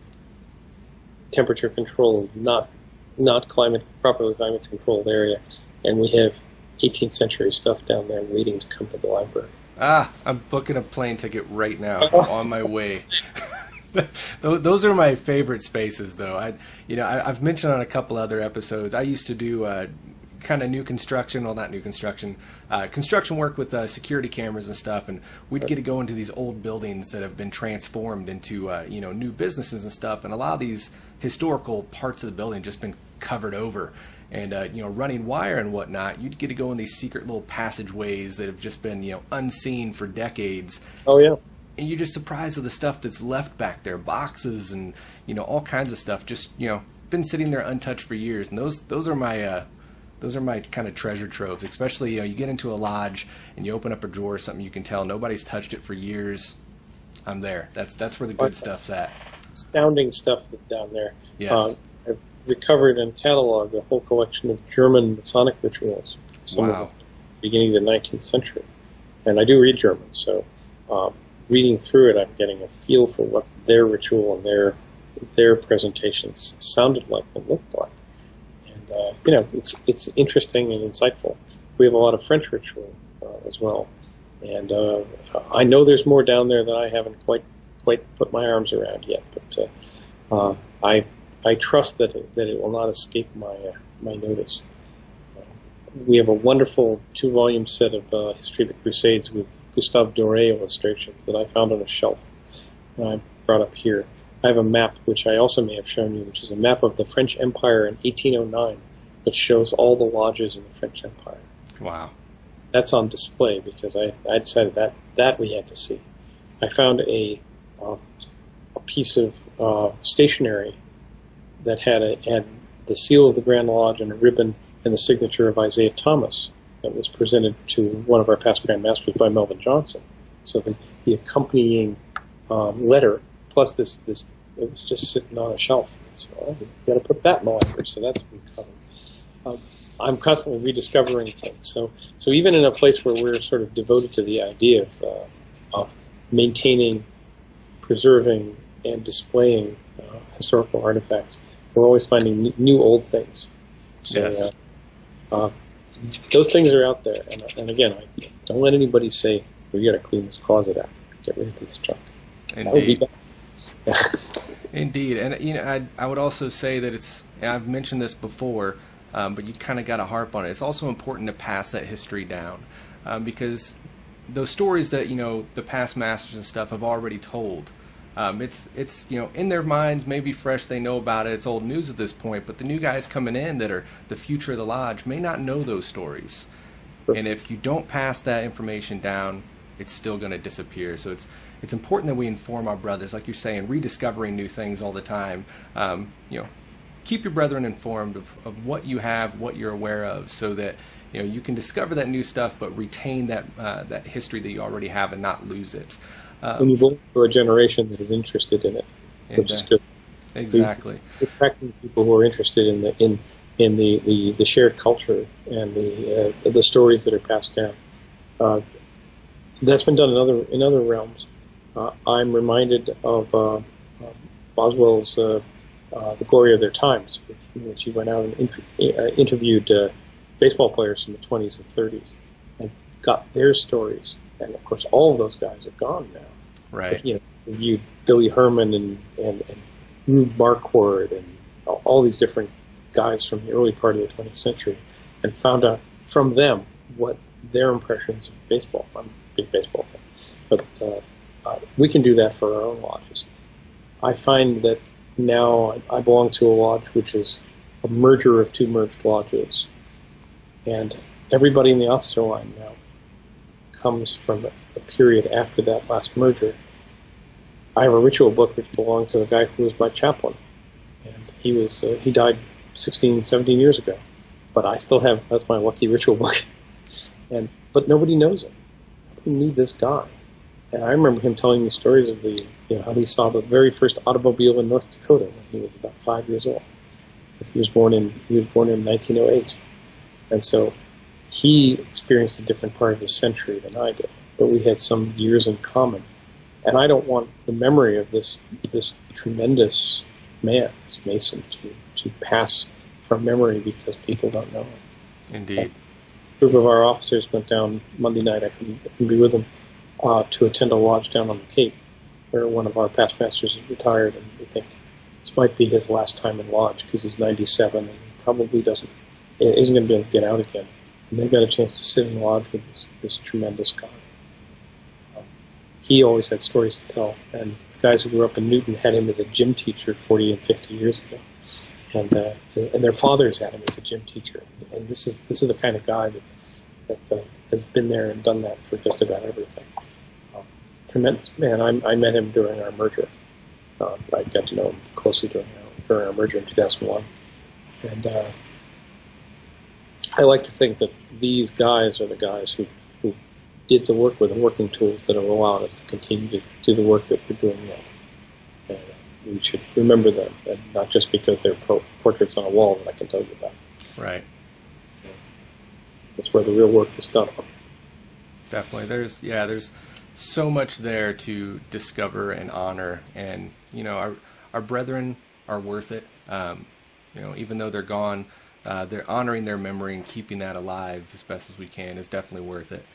temperature controlled, not not climate properly climate controlled area, and we have 18th century stuff down there waiting to come to the library. ah, I'm booking a plane ticket right now. On my way. Those are my favorite spaces, though. I, you know, I, I've mentioned on a couple other episodes. I used to do uh, kind of new construction, well, not new construction, uh, construction work with uh, security cameras and stuff, and we'd get to go into these old buildings that have been transformed into, uh, you know, new businesses and stuff, and a lot of these historical parts of the building just been covered over. And uh, you know, running wire and whatnot, you'd get to go in these secret little passageways that have just been, you know, unseen for decades. Oh yeah, and you're just surprised at the stuff that's left back there boxes and you know all kinds of stuff just you know been sitting there untouched for years. And those those are my uh those are my kind of treasure troves especially you know you get into a lodge and you open up a drawer or something you can tell nobody's touched it for years i'm there that's that's where the good stuff's at astounding stuff down there. Yes. Uh, I've recovered and cataloged a whole collection of German Masonic rituals, some Wow. of them beginning of the 19th century. And I do read German, so um, reading through it, I'm getting a feel for what their ritual and their their presentations sounded like and looked like. And uh, you know it's it's interesting and insightful. We have a lot of French ritual uh, as well, and uh, I know there's more down there that I haven't quite quite put my arms around yet. But uh, uh, I I trust that it, that it will not escape my uh, my notice. we have a wonderful two volume set of History of the Crusades with Gustave Doré illustrations that I found on a shelf, and I brought up here. I have a map which I also may have shown you, which is a map of the French Empire in 1809, which shows all the lodges in the French Empire. Wow. That's on display because I, I decided that that we had to see. I found a uh, a piece of uh, stationery that had a, had the seal of the Grand Lodge and a ribbon and the signature of Isaiah Thomas that was presented to one of our past Grand Masters by Melvin Johnson. So the, the accompanying um, letter plus this this it was just sitting on a shelf. So oh, we got to put that in the library. So that's been covered. Um, I'm constantly rediscovering things. So so even in a place where we're sort of devoted to the idea of uh, of maintaining, preserving, and displaying uh, historical artifacts, we're always finding new old things. So, yes. Uh, uh, those things are out there, and, and again, I, don't let anybody say we got to clean this closet out, get rid of this junk. Indeed. That would be bad. Indeed, and you know, I I would also say that it's. I've mentioned this before, um, but you kind of got to harp on it. It's also important to pass that history down, um, because those stories that you know the past masters and stuff have already told. Um, it's it's you know in their minds maybe fresh they know about it it's old news at this point but the new guys coming in that are the future of the lodge may not know those stories and if you don't pass that information down it's still going to disappear so it's it's important that we inform our brothers, like you're saying, rediscovering new things all the time. Um, you know, keep your brethren informed of, of what you have, what you're aware of, so that you know you can discover that new stuff, but retain that uh, that history that you already have and not lose it. Um, and you belong to a generation that is interested in it, which is good. Exactly. Attracting people who are interested in the in in the, the, the shared culture and the uh, the stories that are passed down. Uh, that's been done in other in other realms I'm reminded of uh, um, Boswell's uh, The Glory of Their Times, in which he went out and inter- interviewed baseball players from the 20s and 30s and got their stories. And of course, all of those guys are gone now. Right. But, you know, reviewed Billy Herman and, and, and Rube Marquard and all these different guys from the early part of the 20th century and found out from them what their impressions of baseball. I'm a big baseball fan. But uh, uh, we can do that for our own lodges. I find that now I belong to a lodge which is a merger of two merged lodges, and everybody in the officer line now comes from the period after that last merger. I have a ritual book which belonged to the guy who was my chaplain, and he was uh, he died 16, 17 years ago, but I still have that's my lucky ritual book, and but nobody knows him. Who knew this guy? And I remember him telling me stories of the, you know, how he saw the very first automobile in North Dakota when he was about five years old. He was born in he was born in 1908, and so he experienced a different part of the century than I did. But we had some years in common, and I don't want the memory of this this tremendous man, this Mason, to to pass from memory because people don't know him. Indeed. A group of our officers went down Monday night. I couldn't, I couldn't be with them uh, to attend a lodge down on the Cape, where one of our past masters is retired, and we think this might be his last time in lodge because he's 97 and probably doesn't isn't going to be able to get out again. And they got a chance to sit in lodge with this, this tremendous guy. Um, he always had stories to tell, and the guys who grew up in Newton had him as a gym teacher 40 and 50 years ago, and uh, and their fathers had him as a gym teacher. And this is this is the kind of guy that that uh, has been there and done that for just about everything tremendous man. I, I met him during our merger. Uh, I got to know him closely during our, during our merger in 2001, and uh, I like to think that these guys are the guys who, who did the work with the working tools that have allowed us to continue to do the work that we're doing now. And we should remember them, and not just because they're pro- portraits on a wall that I can tell you about. Right. That's where the real work is done. Definitely. There's yeah. There's so much there to discover and honor, and you know our our brethren are worth it. Um, you know, even though they're gone, uh, they're honoring their memory and keeping that alive as best as we can is definitely worth it.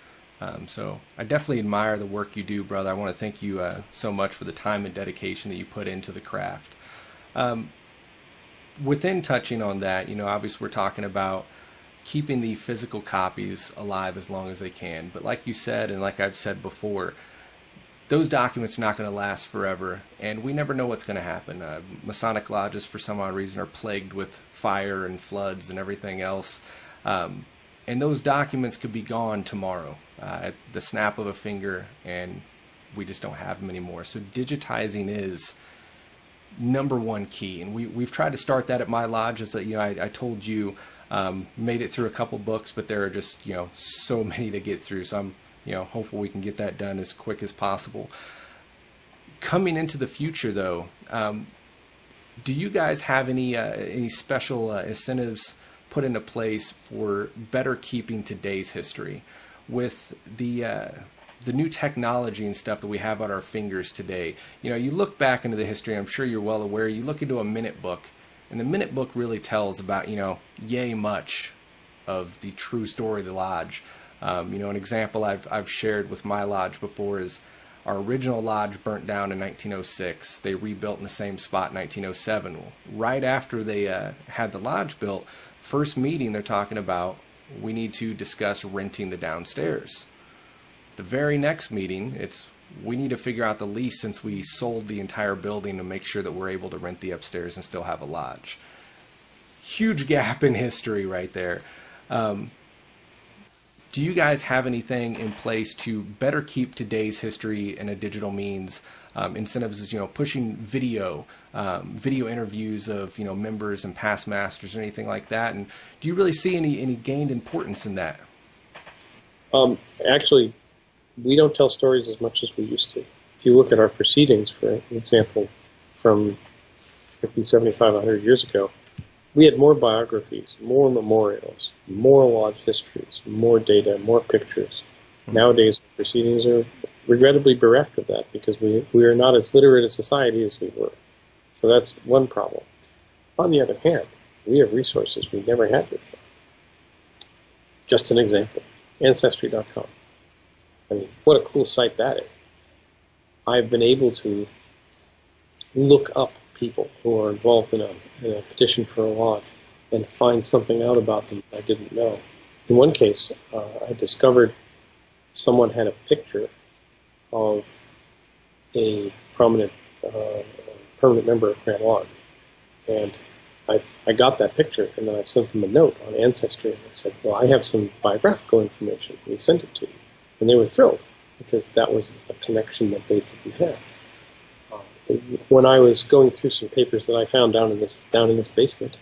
Um, so I definitely admire the work you do, brother. I want to thank you uh, so much for the time and dedication that you put into the craft. Um, within touching on that, you know, obviously we're talking about keeping the physical copies alive as long as they can. But like you said, and like I've said before, those documents are not going to last forever, and we never know what's going to happen. Uh, Masonic lodges, for some odd reason, are plagued with fire and floods and everything else. Um, and those documents could be gone tomorrow uh, at the snap of a finger, and we just don't have them anymore. So digitizing is number one key, and we we've tried to start that at my lodge. Is that you know I, I told you um, made it through a couple books, but there are just you know so many to get through. So I'm you know hopeful we can get that done as quick as possible. Coming into the future, though, um, do you guys have any uh, any special uh, incentives put into place for better keeping today's history with the uh, the new technology and stuff that we have at our fingers today. You know, you look back into the history, I'm sure you're well aware, you look into a minute book, and the minute book really tells about, you know, yay much of the true story of the lodge. Um, you know, an example I've, I've shared with my lodge before is our original lodge burnt down in 1906. They rebuilt in the same spot in 1907. Right after they uh, had the lodge built, first meeting they're talking about we need to discuss renting the downstairs. The very next meeting, it's we need to figure out the lease since we sold the entire building to make sure that we're able to rent the upstairs and still have a lodge. Huge gap in history right there. Um, do you guys have anything in place to better keep today's history in a digital means? Um, incentives is you know pushing video, um, video interviews of you know members and past masters or anything like that. And do you really see any any gained importance in that? Um, actually, we don't tell stories as much as we used to. If you look at our proceedings, for example, from 50, 75, 100 years ago, we had more biographies, more memorials, more lodge histories, more data, more pictures. Mm-hmm. Nowadays, the proceedings are regrettably bereft of that because we, we are not as literate a society as we were. So that's one problem. On the other hand, we have resources we never had before. Just an example, Ancestry.com. Mean, what a cool site that is. I've been able to look up people who are involved in a, in a petition for a lodge and find something out about them that I didn't know. In one case, uh, I discovered someone had a picture of a prominent uh, permanent member of Grand Lodge, and I, I got that picture and then I sent them a note on Ancestry and I said, well, I have some biographical information. We sent it to you. And they were thrilled because that was a connection that they didn't have. Uh, when I was going through some papers that I found down in this down in this basement,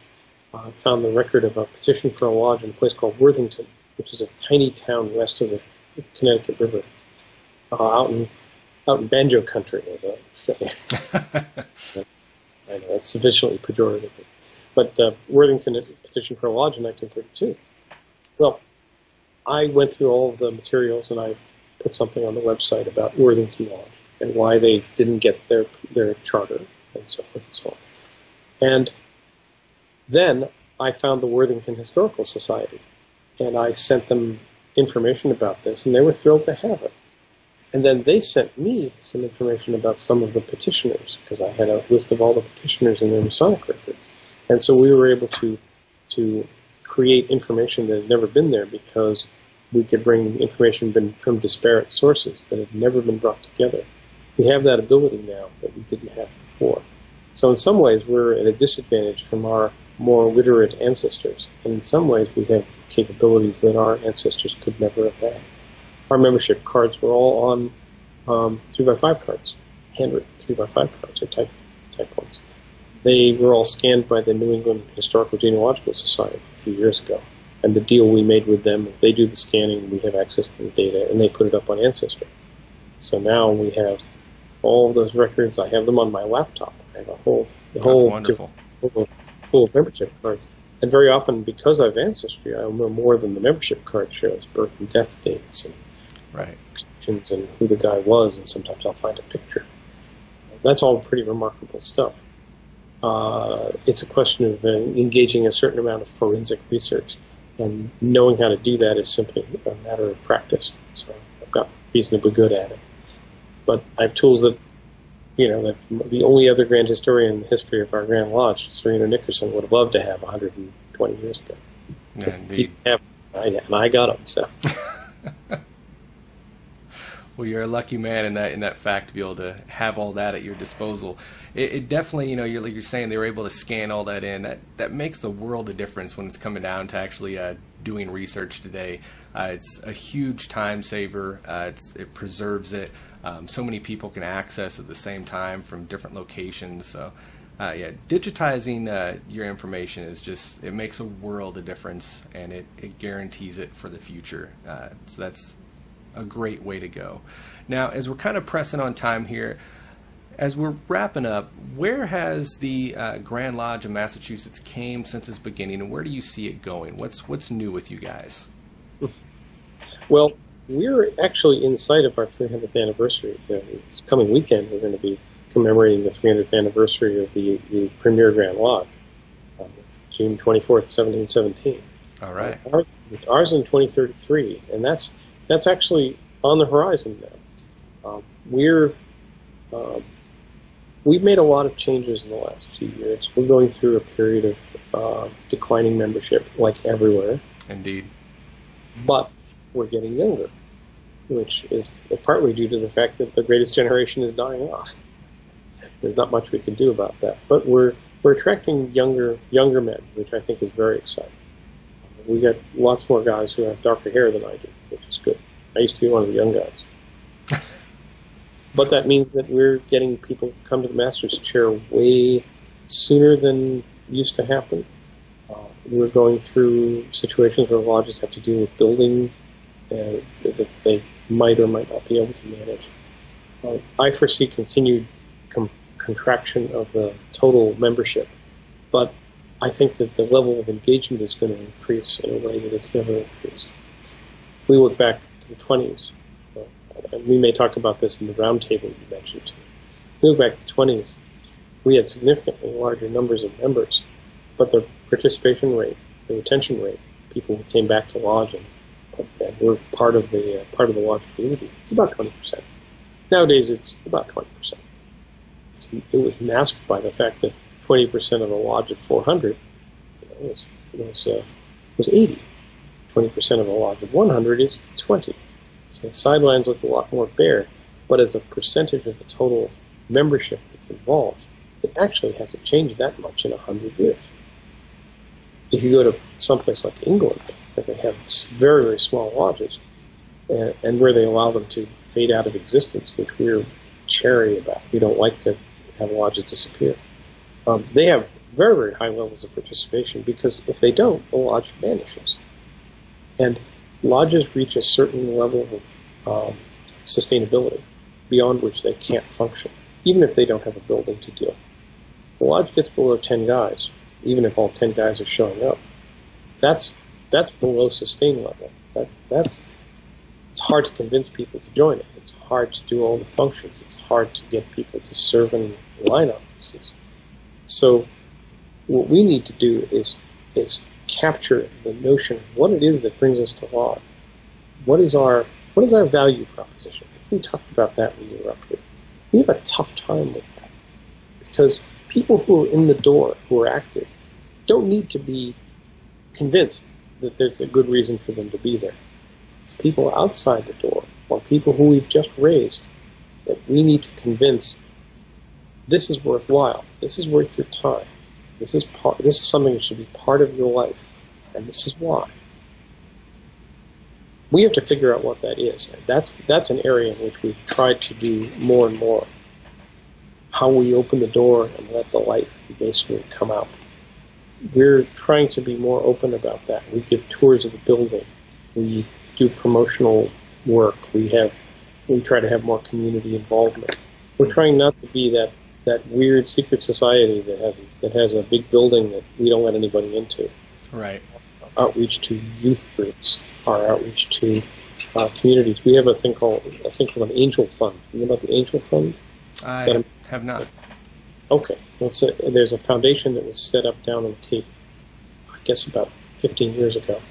uh, I found the record of a petition for a lodge in a place called Worthington, which is a tiny town west of the Connecticut River, uh, out in out in banjo country, as I say. I know it's sufficiently pejorative, but uh, Worthington petition for a lodge in 1932. Well, I went through all of the materials and I put something on the website about Worthington Lodge and why they didn't get their their charter and so forth and so on. And then I found the Worthington Historical Society and I sent them information about this and they were thrilled to have it. And then they sent me some information about some of the petitioners because I had a list of all the petitioners in their Masonic records. And so we were able to to create information that had never been there because we could bring information from disparate sources that had never been brought together. We have that ability now that we didn't have before. So in some ways, we're at a disadvantage from our more literate ancestors, and in some ways, we have capabilities that our ancestors could never have had. Our membership cards were all on um, 3x5 cards, handwritten 3x5 cards, or type, type ones. They were all scanned by the New England Historical Genealogical Society a few years ago. And the deal we made with them is they do the scanning, we have access to the data, and they put it up on Ancestry. So now we have all of those records. I have them on my laptop. I have a whole, the whole wonderful. Full of, full of membership cards. And very often, because I have Ancestry, I'll know more than the membership card shows, birth and death dates, and right. and who the guy was, and sometimes I'll find a picture. That's all pretty remarkable stuff. uh, it's a question of uh, engaging a certain amount of forensic research, and knowing how to do that is simply a matter of practice. So I've got reasonably good at it. But I have tools that, you know, that the only other grand historian in the history of our Grand Lodge, Sereno Nickerson, would have loved to have 120 years ago. Yeah, indeed. Have, and I got them, so. well, you're a lucky man in that in that fact to be able to have all that at your disposal. It, it, definitely, you know, you're like you're saying they were able to scan all that in. That that makes the world a difference when it's coming down to actually uh, doing research today. Uh, it's a huge time saver. Uh, it preserves it. Um, so many people can access at the same time from different locations. So, uh, yeah, digitizing uh, your information is just it makes a world of difference, and it it guarantees it for the future. Uh, so that's a great way to go. Now, as we're kind of pressing on time here, as we're wrapping up, where has the uh, Grand Lodge of Massachusetts came since its beginning, and where do you see it going? What's what's new with you guys? Well, we're actually in sight of our 300th anniversary. This coming weekend, we're going to be commemorating the 300th anniversary of the, the premier Grand Lodge, uh, June 24th, 1717. All right. Uh, ours, ours, in 2033, and that's that's actually on the horizon now. Um, we're um, we've made a lot of changes in the last few years. We're going through a period of uh, declining membership, like everywhere. Indeed. But we're getting younger, which is partly due to the fact that the greatest generation is dying off. There's not much we can do about that, but we're we're attracting younger younger men, which I think is very exciting. We get lots more guys who have darker hair than I do, which is good. I used to be one of the young guys. but that means that we're getting people come to the master's chair way sooner than used to happen. Uh, we're going through situations where lodges have to deal with building uh, that they might or might not be able to manage. Uh, I foresee continued com- contraction of the total membership, but I think that the level of engagement is going to increase in a way that it's never increased. We look back to the 20s, uh, and we may talk about this in the roundtable you mentioned. We look back to the 20s, we had significantly larger numbers of members, but the participation rate, the retention rate, people who came back to lodge and and we're part of the uh, part of the lodge community. It's about twenty percent. Nowadays, it's about twenty percent. It was masked by the fact that twenty percent of the lodge of four hundred you was was, uh, was eighty. Twenty percent of the lodge of one hundred is twenty. So the sidelines look a lot more bare, but as a percentage of the total membership that's involved, it actually hasn't changed that much in a hundred years. If you go to someplace like England, that they have very, very small lodges, and, and where they allow them to fade out of existence, which we're chary about. We don't like to have lodges disappear. Um, they have very, very high levels of participation because if they don't, the lodge vanishes. And lodges reach a certain level of um, sustainability beyond which they can't function, even if they don't have a building to deal. The lodge gets below 10 guys, even if all 10 guys are showing up. That's that's below sustain level. That that's it's hard to convince people to join it. It's hard to do all the functions. It's hard to get people to serve in line offices. So what we need to do is is capture the notion of what it is that brings us to law. What is our what is our value proposition? I think we talked about that when you were up here. We have a tough time with that because people who are in the door, who are active, don't need to be convinced that there's a good reason for them to be there. It's people outside the door, or people who we've just raised, that we need to convince this is worthwhile. This is worth your time. This is part. This is something that should be part of your life, and this is why. We have to figure out what that is. That's that's an area in which we've tried to do more and more. How we open the door and let the light basically come out we're trying to be more open about that. We give tours of the building. We do promotional work. We have we try to have more community involvement. We're trying not to be that that weird secret society that has that has a big building that we don't let anybody into. Right. Outreach to youth groups, our outreach to uh, communities. We have a thing called a thing called an angel fund. You know about the angel fund? I have not. Okay, a, there's a foundation that was set up down in the Cape, I guess about 15 years ago,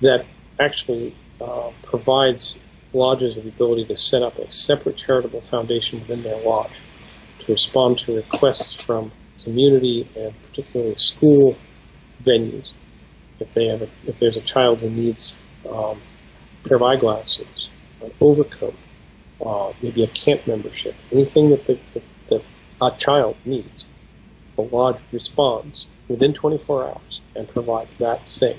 that actually uh, provides lodges with the ability to set up a separate charitable foundation within their lodge to respond to requests from community and particularly school venues. If they have a, if there's a child who needs um, pair of eyeglasses, an overcoat, uh, maybe a camp membership, anything that the, that a child needs, the lodge responds within 24 hours and provides that thing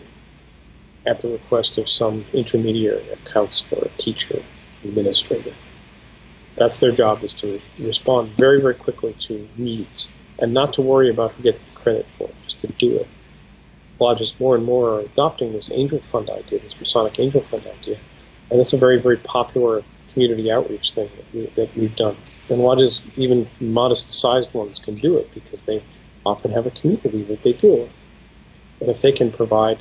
at the request of some intermediary, a counselor, a teacher, administrator. That's their job is to respond very, very quickly to needs and not to worry about who gets the credit for it, just to do it. Lodges more and more are adopting this angel fund idea, this Masonic angel fund idea, and it's a very, very popular community outreach thing that, we, that we've done. And lodges, even modest-sized ones, can do it because they often have a community that they deal with. And if they can provide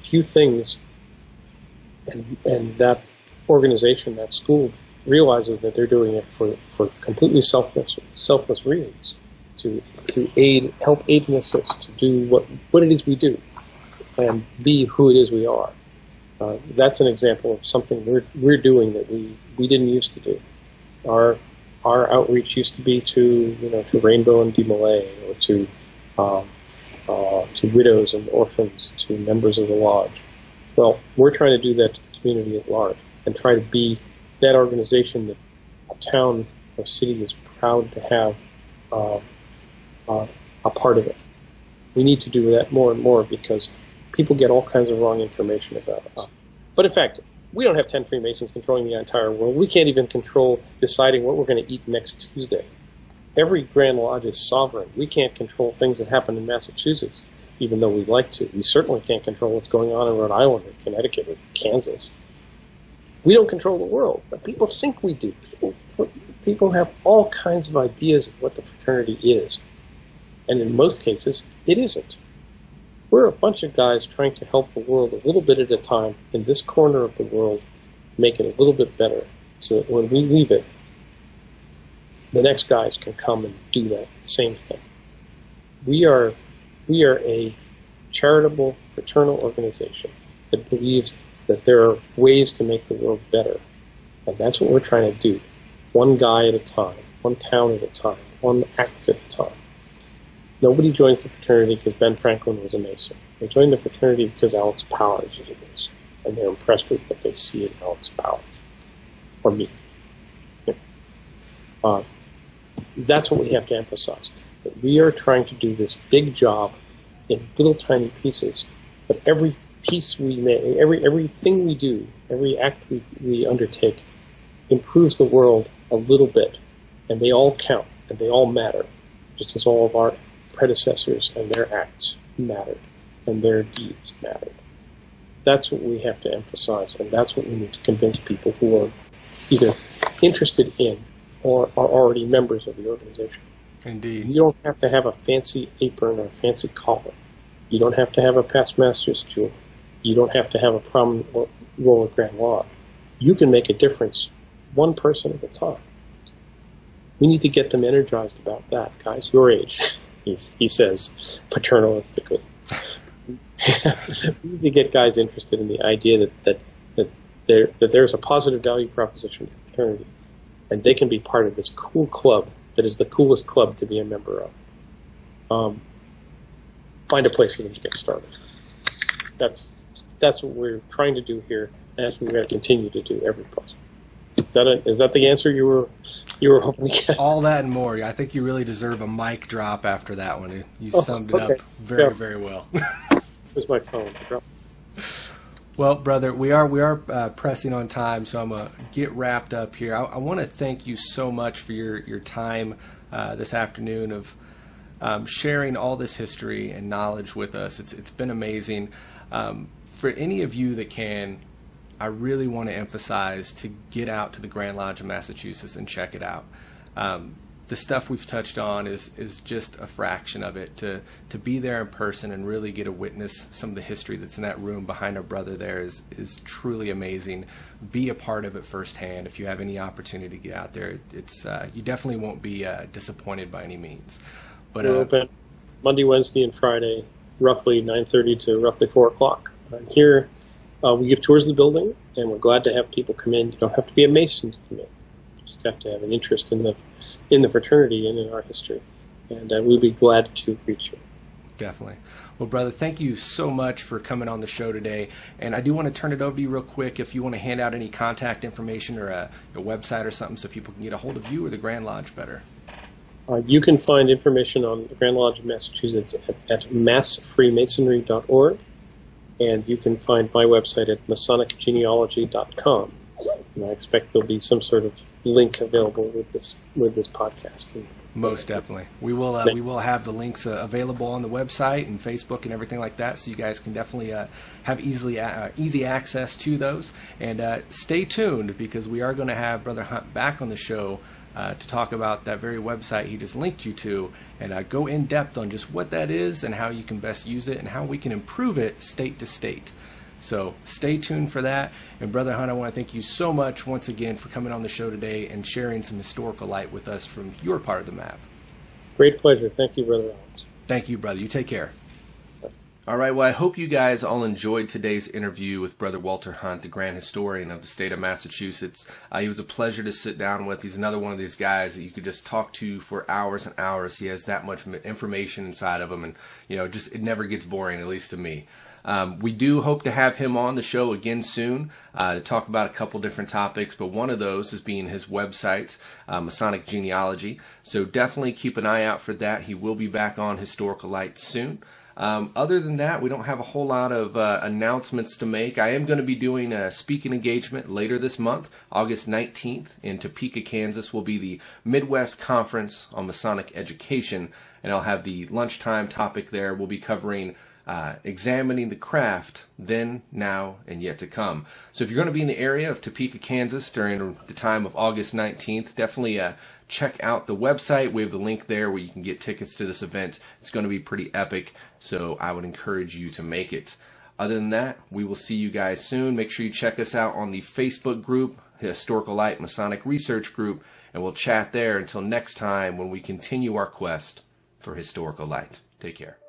a few things, and, and that organization, that school, realizes that they're doing it for, for completely selfless selfless reasons to to aid help aid and assist to do what what it is we do and be who it is we are. Uh, that's an example of something we're we're doing that we, we didn't used to do. Our our outreach used to be to you know to Rainbow and DeMolay or to um, uh, to widows and orphans, to members of the lodge. Well, we're trying to do that to the community at large and try to be that organization that a town or city is proud to have uh, uh, a part of it. We need to do that more and more because people get all kinds of wrong information about us. But in fact, we don't have 10 Freemasons controlling the entire world. We can't even control deciding what we're going to eat next Tuesday every Grand Lodge is sovereign. We can't control things that happen in Massachusetts, even though we'd like to. We certainly can't control what's going on in Rhode Island or Connecticut or Kansas. We don't control the world, but people think we do. People, people have all kinds of ideas of what the fraternity is. And in most cases, it isn't. We're a bunch of guys trying to help the world a little bit at a time in this corner of the world, make it a little bit better so that when we leave it, the next guys can come and do that same thing. We are we are a charitable fraternal organization that believes that there are ways to make the world better. And that's what we're trying to do. One guy at a time, one town at a time, one act at a time. Nobody joins the fraternity because Ben Franklin was a Mason. They join the fraternity because Alex Powers is a Mason. And they're impressed with what they see in Alex Powers. Or me. Yeah. Uh, that's what we have to emphasize. That we are trying to do this big job in little tiny pieces, but every piece we make, every everything we do, every act we, we undertake improves the world a little bit, and they all count and they all matter, just as all of our predecessors and their acts mattered and their deeds mattered. That's what we have to emphasize, and that's what we need to convince people who are either interested in or are already members of the organization. Indeed. You don't have to have a fancy apron or a fancy collar. You don't have to have a past master's jewel. You don't have to have a prominent role at Grand Lodge. You can make a difference one person at a time. We need to get them energized about that, guys. Your age, he says paternalistically. we need to get guys interested in the idea that that that, there, that there's a positive value proposition to eternity, and they can be part of this cool club that is the coolest club to be a member of. Um, find a place for them to get started. That's that's what we're trying to do here, and that's what we're going to continue to do every place. Is that a, is that the answer you were you were hoping to get? All that and more. I think you really deserve a mic drop after that one. You oh, summed oh, okay. it up very yeah. very well. Here's my phone. Well, brother, we are we are uh, pressing on time, so I'm gonna get wrapped up here. I, I want to thank you so much for your your time uh, this afternoon of um, sharing all this history and knowledge with us. It's it's been amazing. Um, for any of you that can, I really want to emphasize to get out to the Grand Lodge of Massachusetts and check it out. Um, the stuff we've touched on is is just a fraction of it. To to be there in person and really get to witness some of the history that's in that room behind our brother there is is truly amazing. Be a part of it firsthand. If you have any opportunity to get out there, it's uh, you definitely won't be uh, disappointed by any means. But we're uh, open Monday, Wednesday, and Friday, roughly 9:30 to roughly four o'clock. Here, uh, we give tours of the building, and we're glad to have people come in. You don't have to be a Mason to come in You just have to have an interest in the in the fraternity and in our history. And uh, we'd be glad to greet you. Definitely. Well, brother, thank you so much for coming on the show today. And I do want to turn it over to you real quick if you want to hand out any contact information or a, a website or something so people can get a hold of you or the Grand Lodge better. Uh, you can find information on the Grand Lodge of Massachusetts at, at massfreemasonry.org, and you can find my website at masonicgenealogy.com. And I expect there'll be some sort of link available with this with this podcast. Most definitely, we will uh, we will have the links uh, available on the website and Facebook and everything like that, so you guys can definitely uh, have easily uh, easy access to those. And uh, stay tuned because we are going to have Brother Hunt back on the show. Uh, to talk about that very website he just linked you to and go in depth on just what that is and how you can best use it and how we can improve it state to state. So stay tuned for that. And Brother Hunt, I want to thank you so much once again for coming on the show today and sharing some historical light with us from your part of the map. Great pleasure. Thank you, Brother Alex. Thank you, brother. You take care. All right, well, I hope you guys all enjoyed today's interview with Brother Walter Hunt, the Grand Historian of the state of Massachusetts. Uh, he was a pleasure to sit down with. He's another one of these guys that you could just talk to for hours and hours. He has that much information inside of him, and, you know, just it never gets boring, at least to me. Um, we do hope to have him on the show again soon uh, to talk about a couple different topics, but one of those is being his website, uh, Masonic Genealogy. So definitely keep an eye out for that. He will be back on Historical Light soon. Um, other than that, we don't have a whole lot of uh, announcements to make. I am going to be doing a speaking engagement later this month, August 19th, in Topeka, Kansas. Will be the Midwest Conference on Masonic Education, and I'll have the lunchtime topic there. We'll be covering uh, examining the craft then, now, and yet to come. So if you're going to be in the area of Topeka, Kansas during the time of August 19th, definitely uh, check out the website. We have the link there where you can get tickets to this event. It's going to be pretty epic, so I would encourage you to make it. Other than that, we will see you guys soon. Make sure you check us out on the Facebook group, Historical Light Masonic Research Group, and we'll chat there until next time when we continue our quest for historical light. Take care.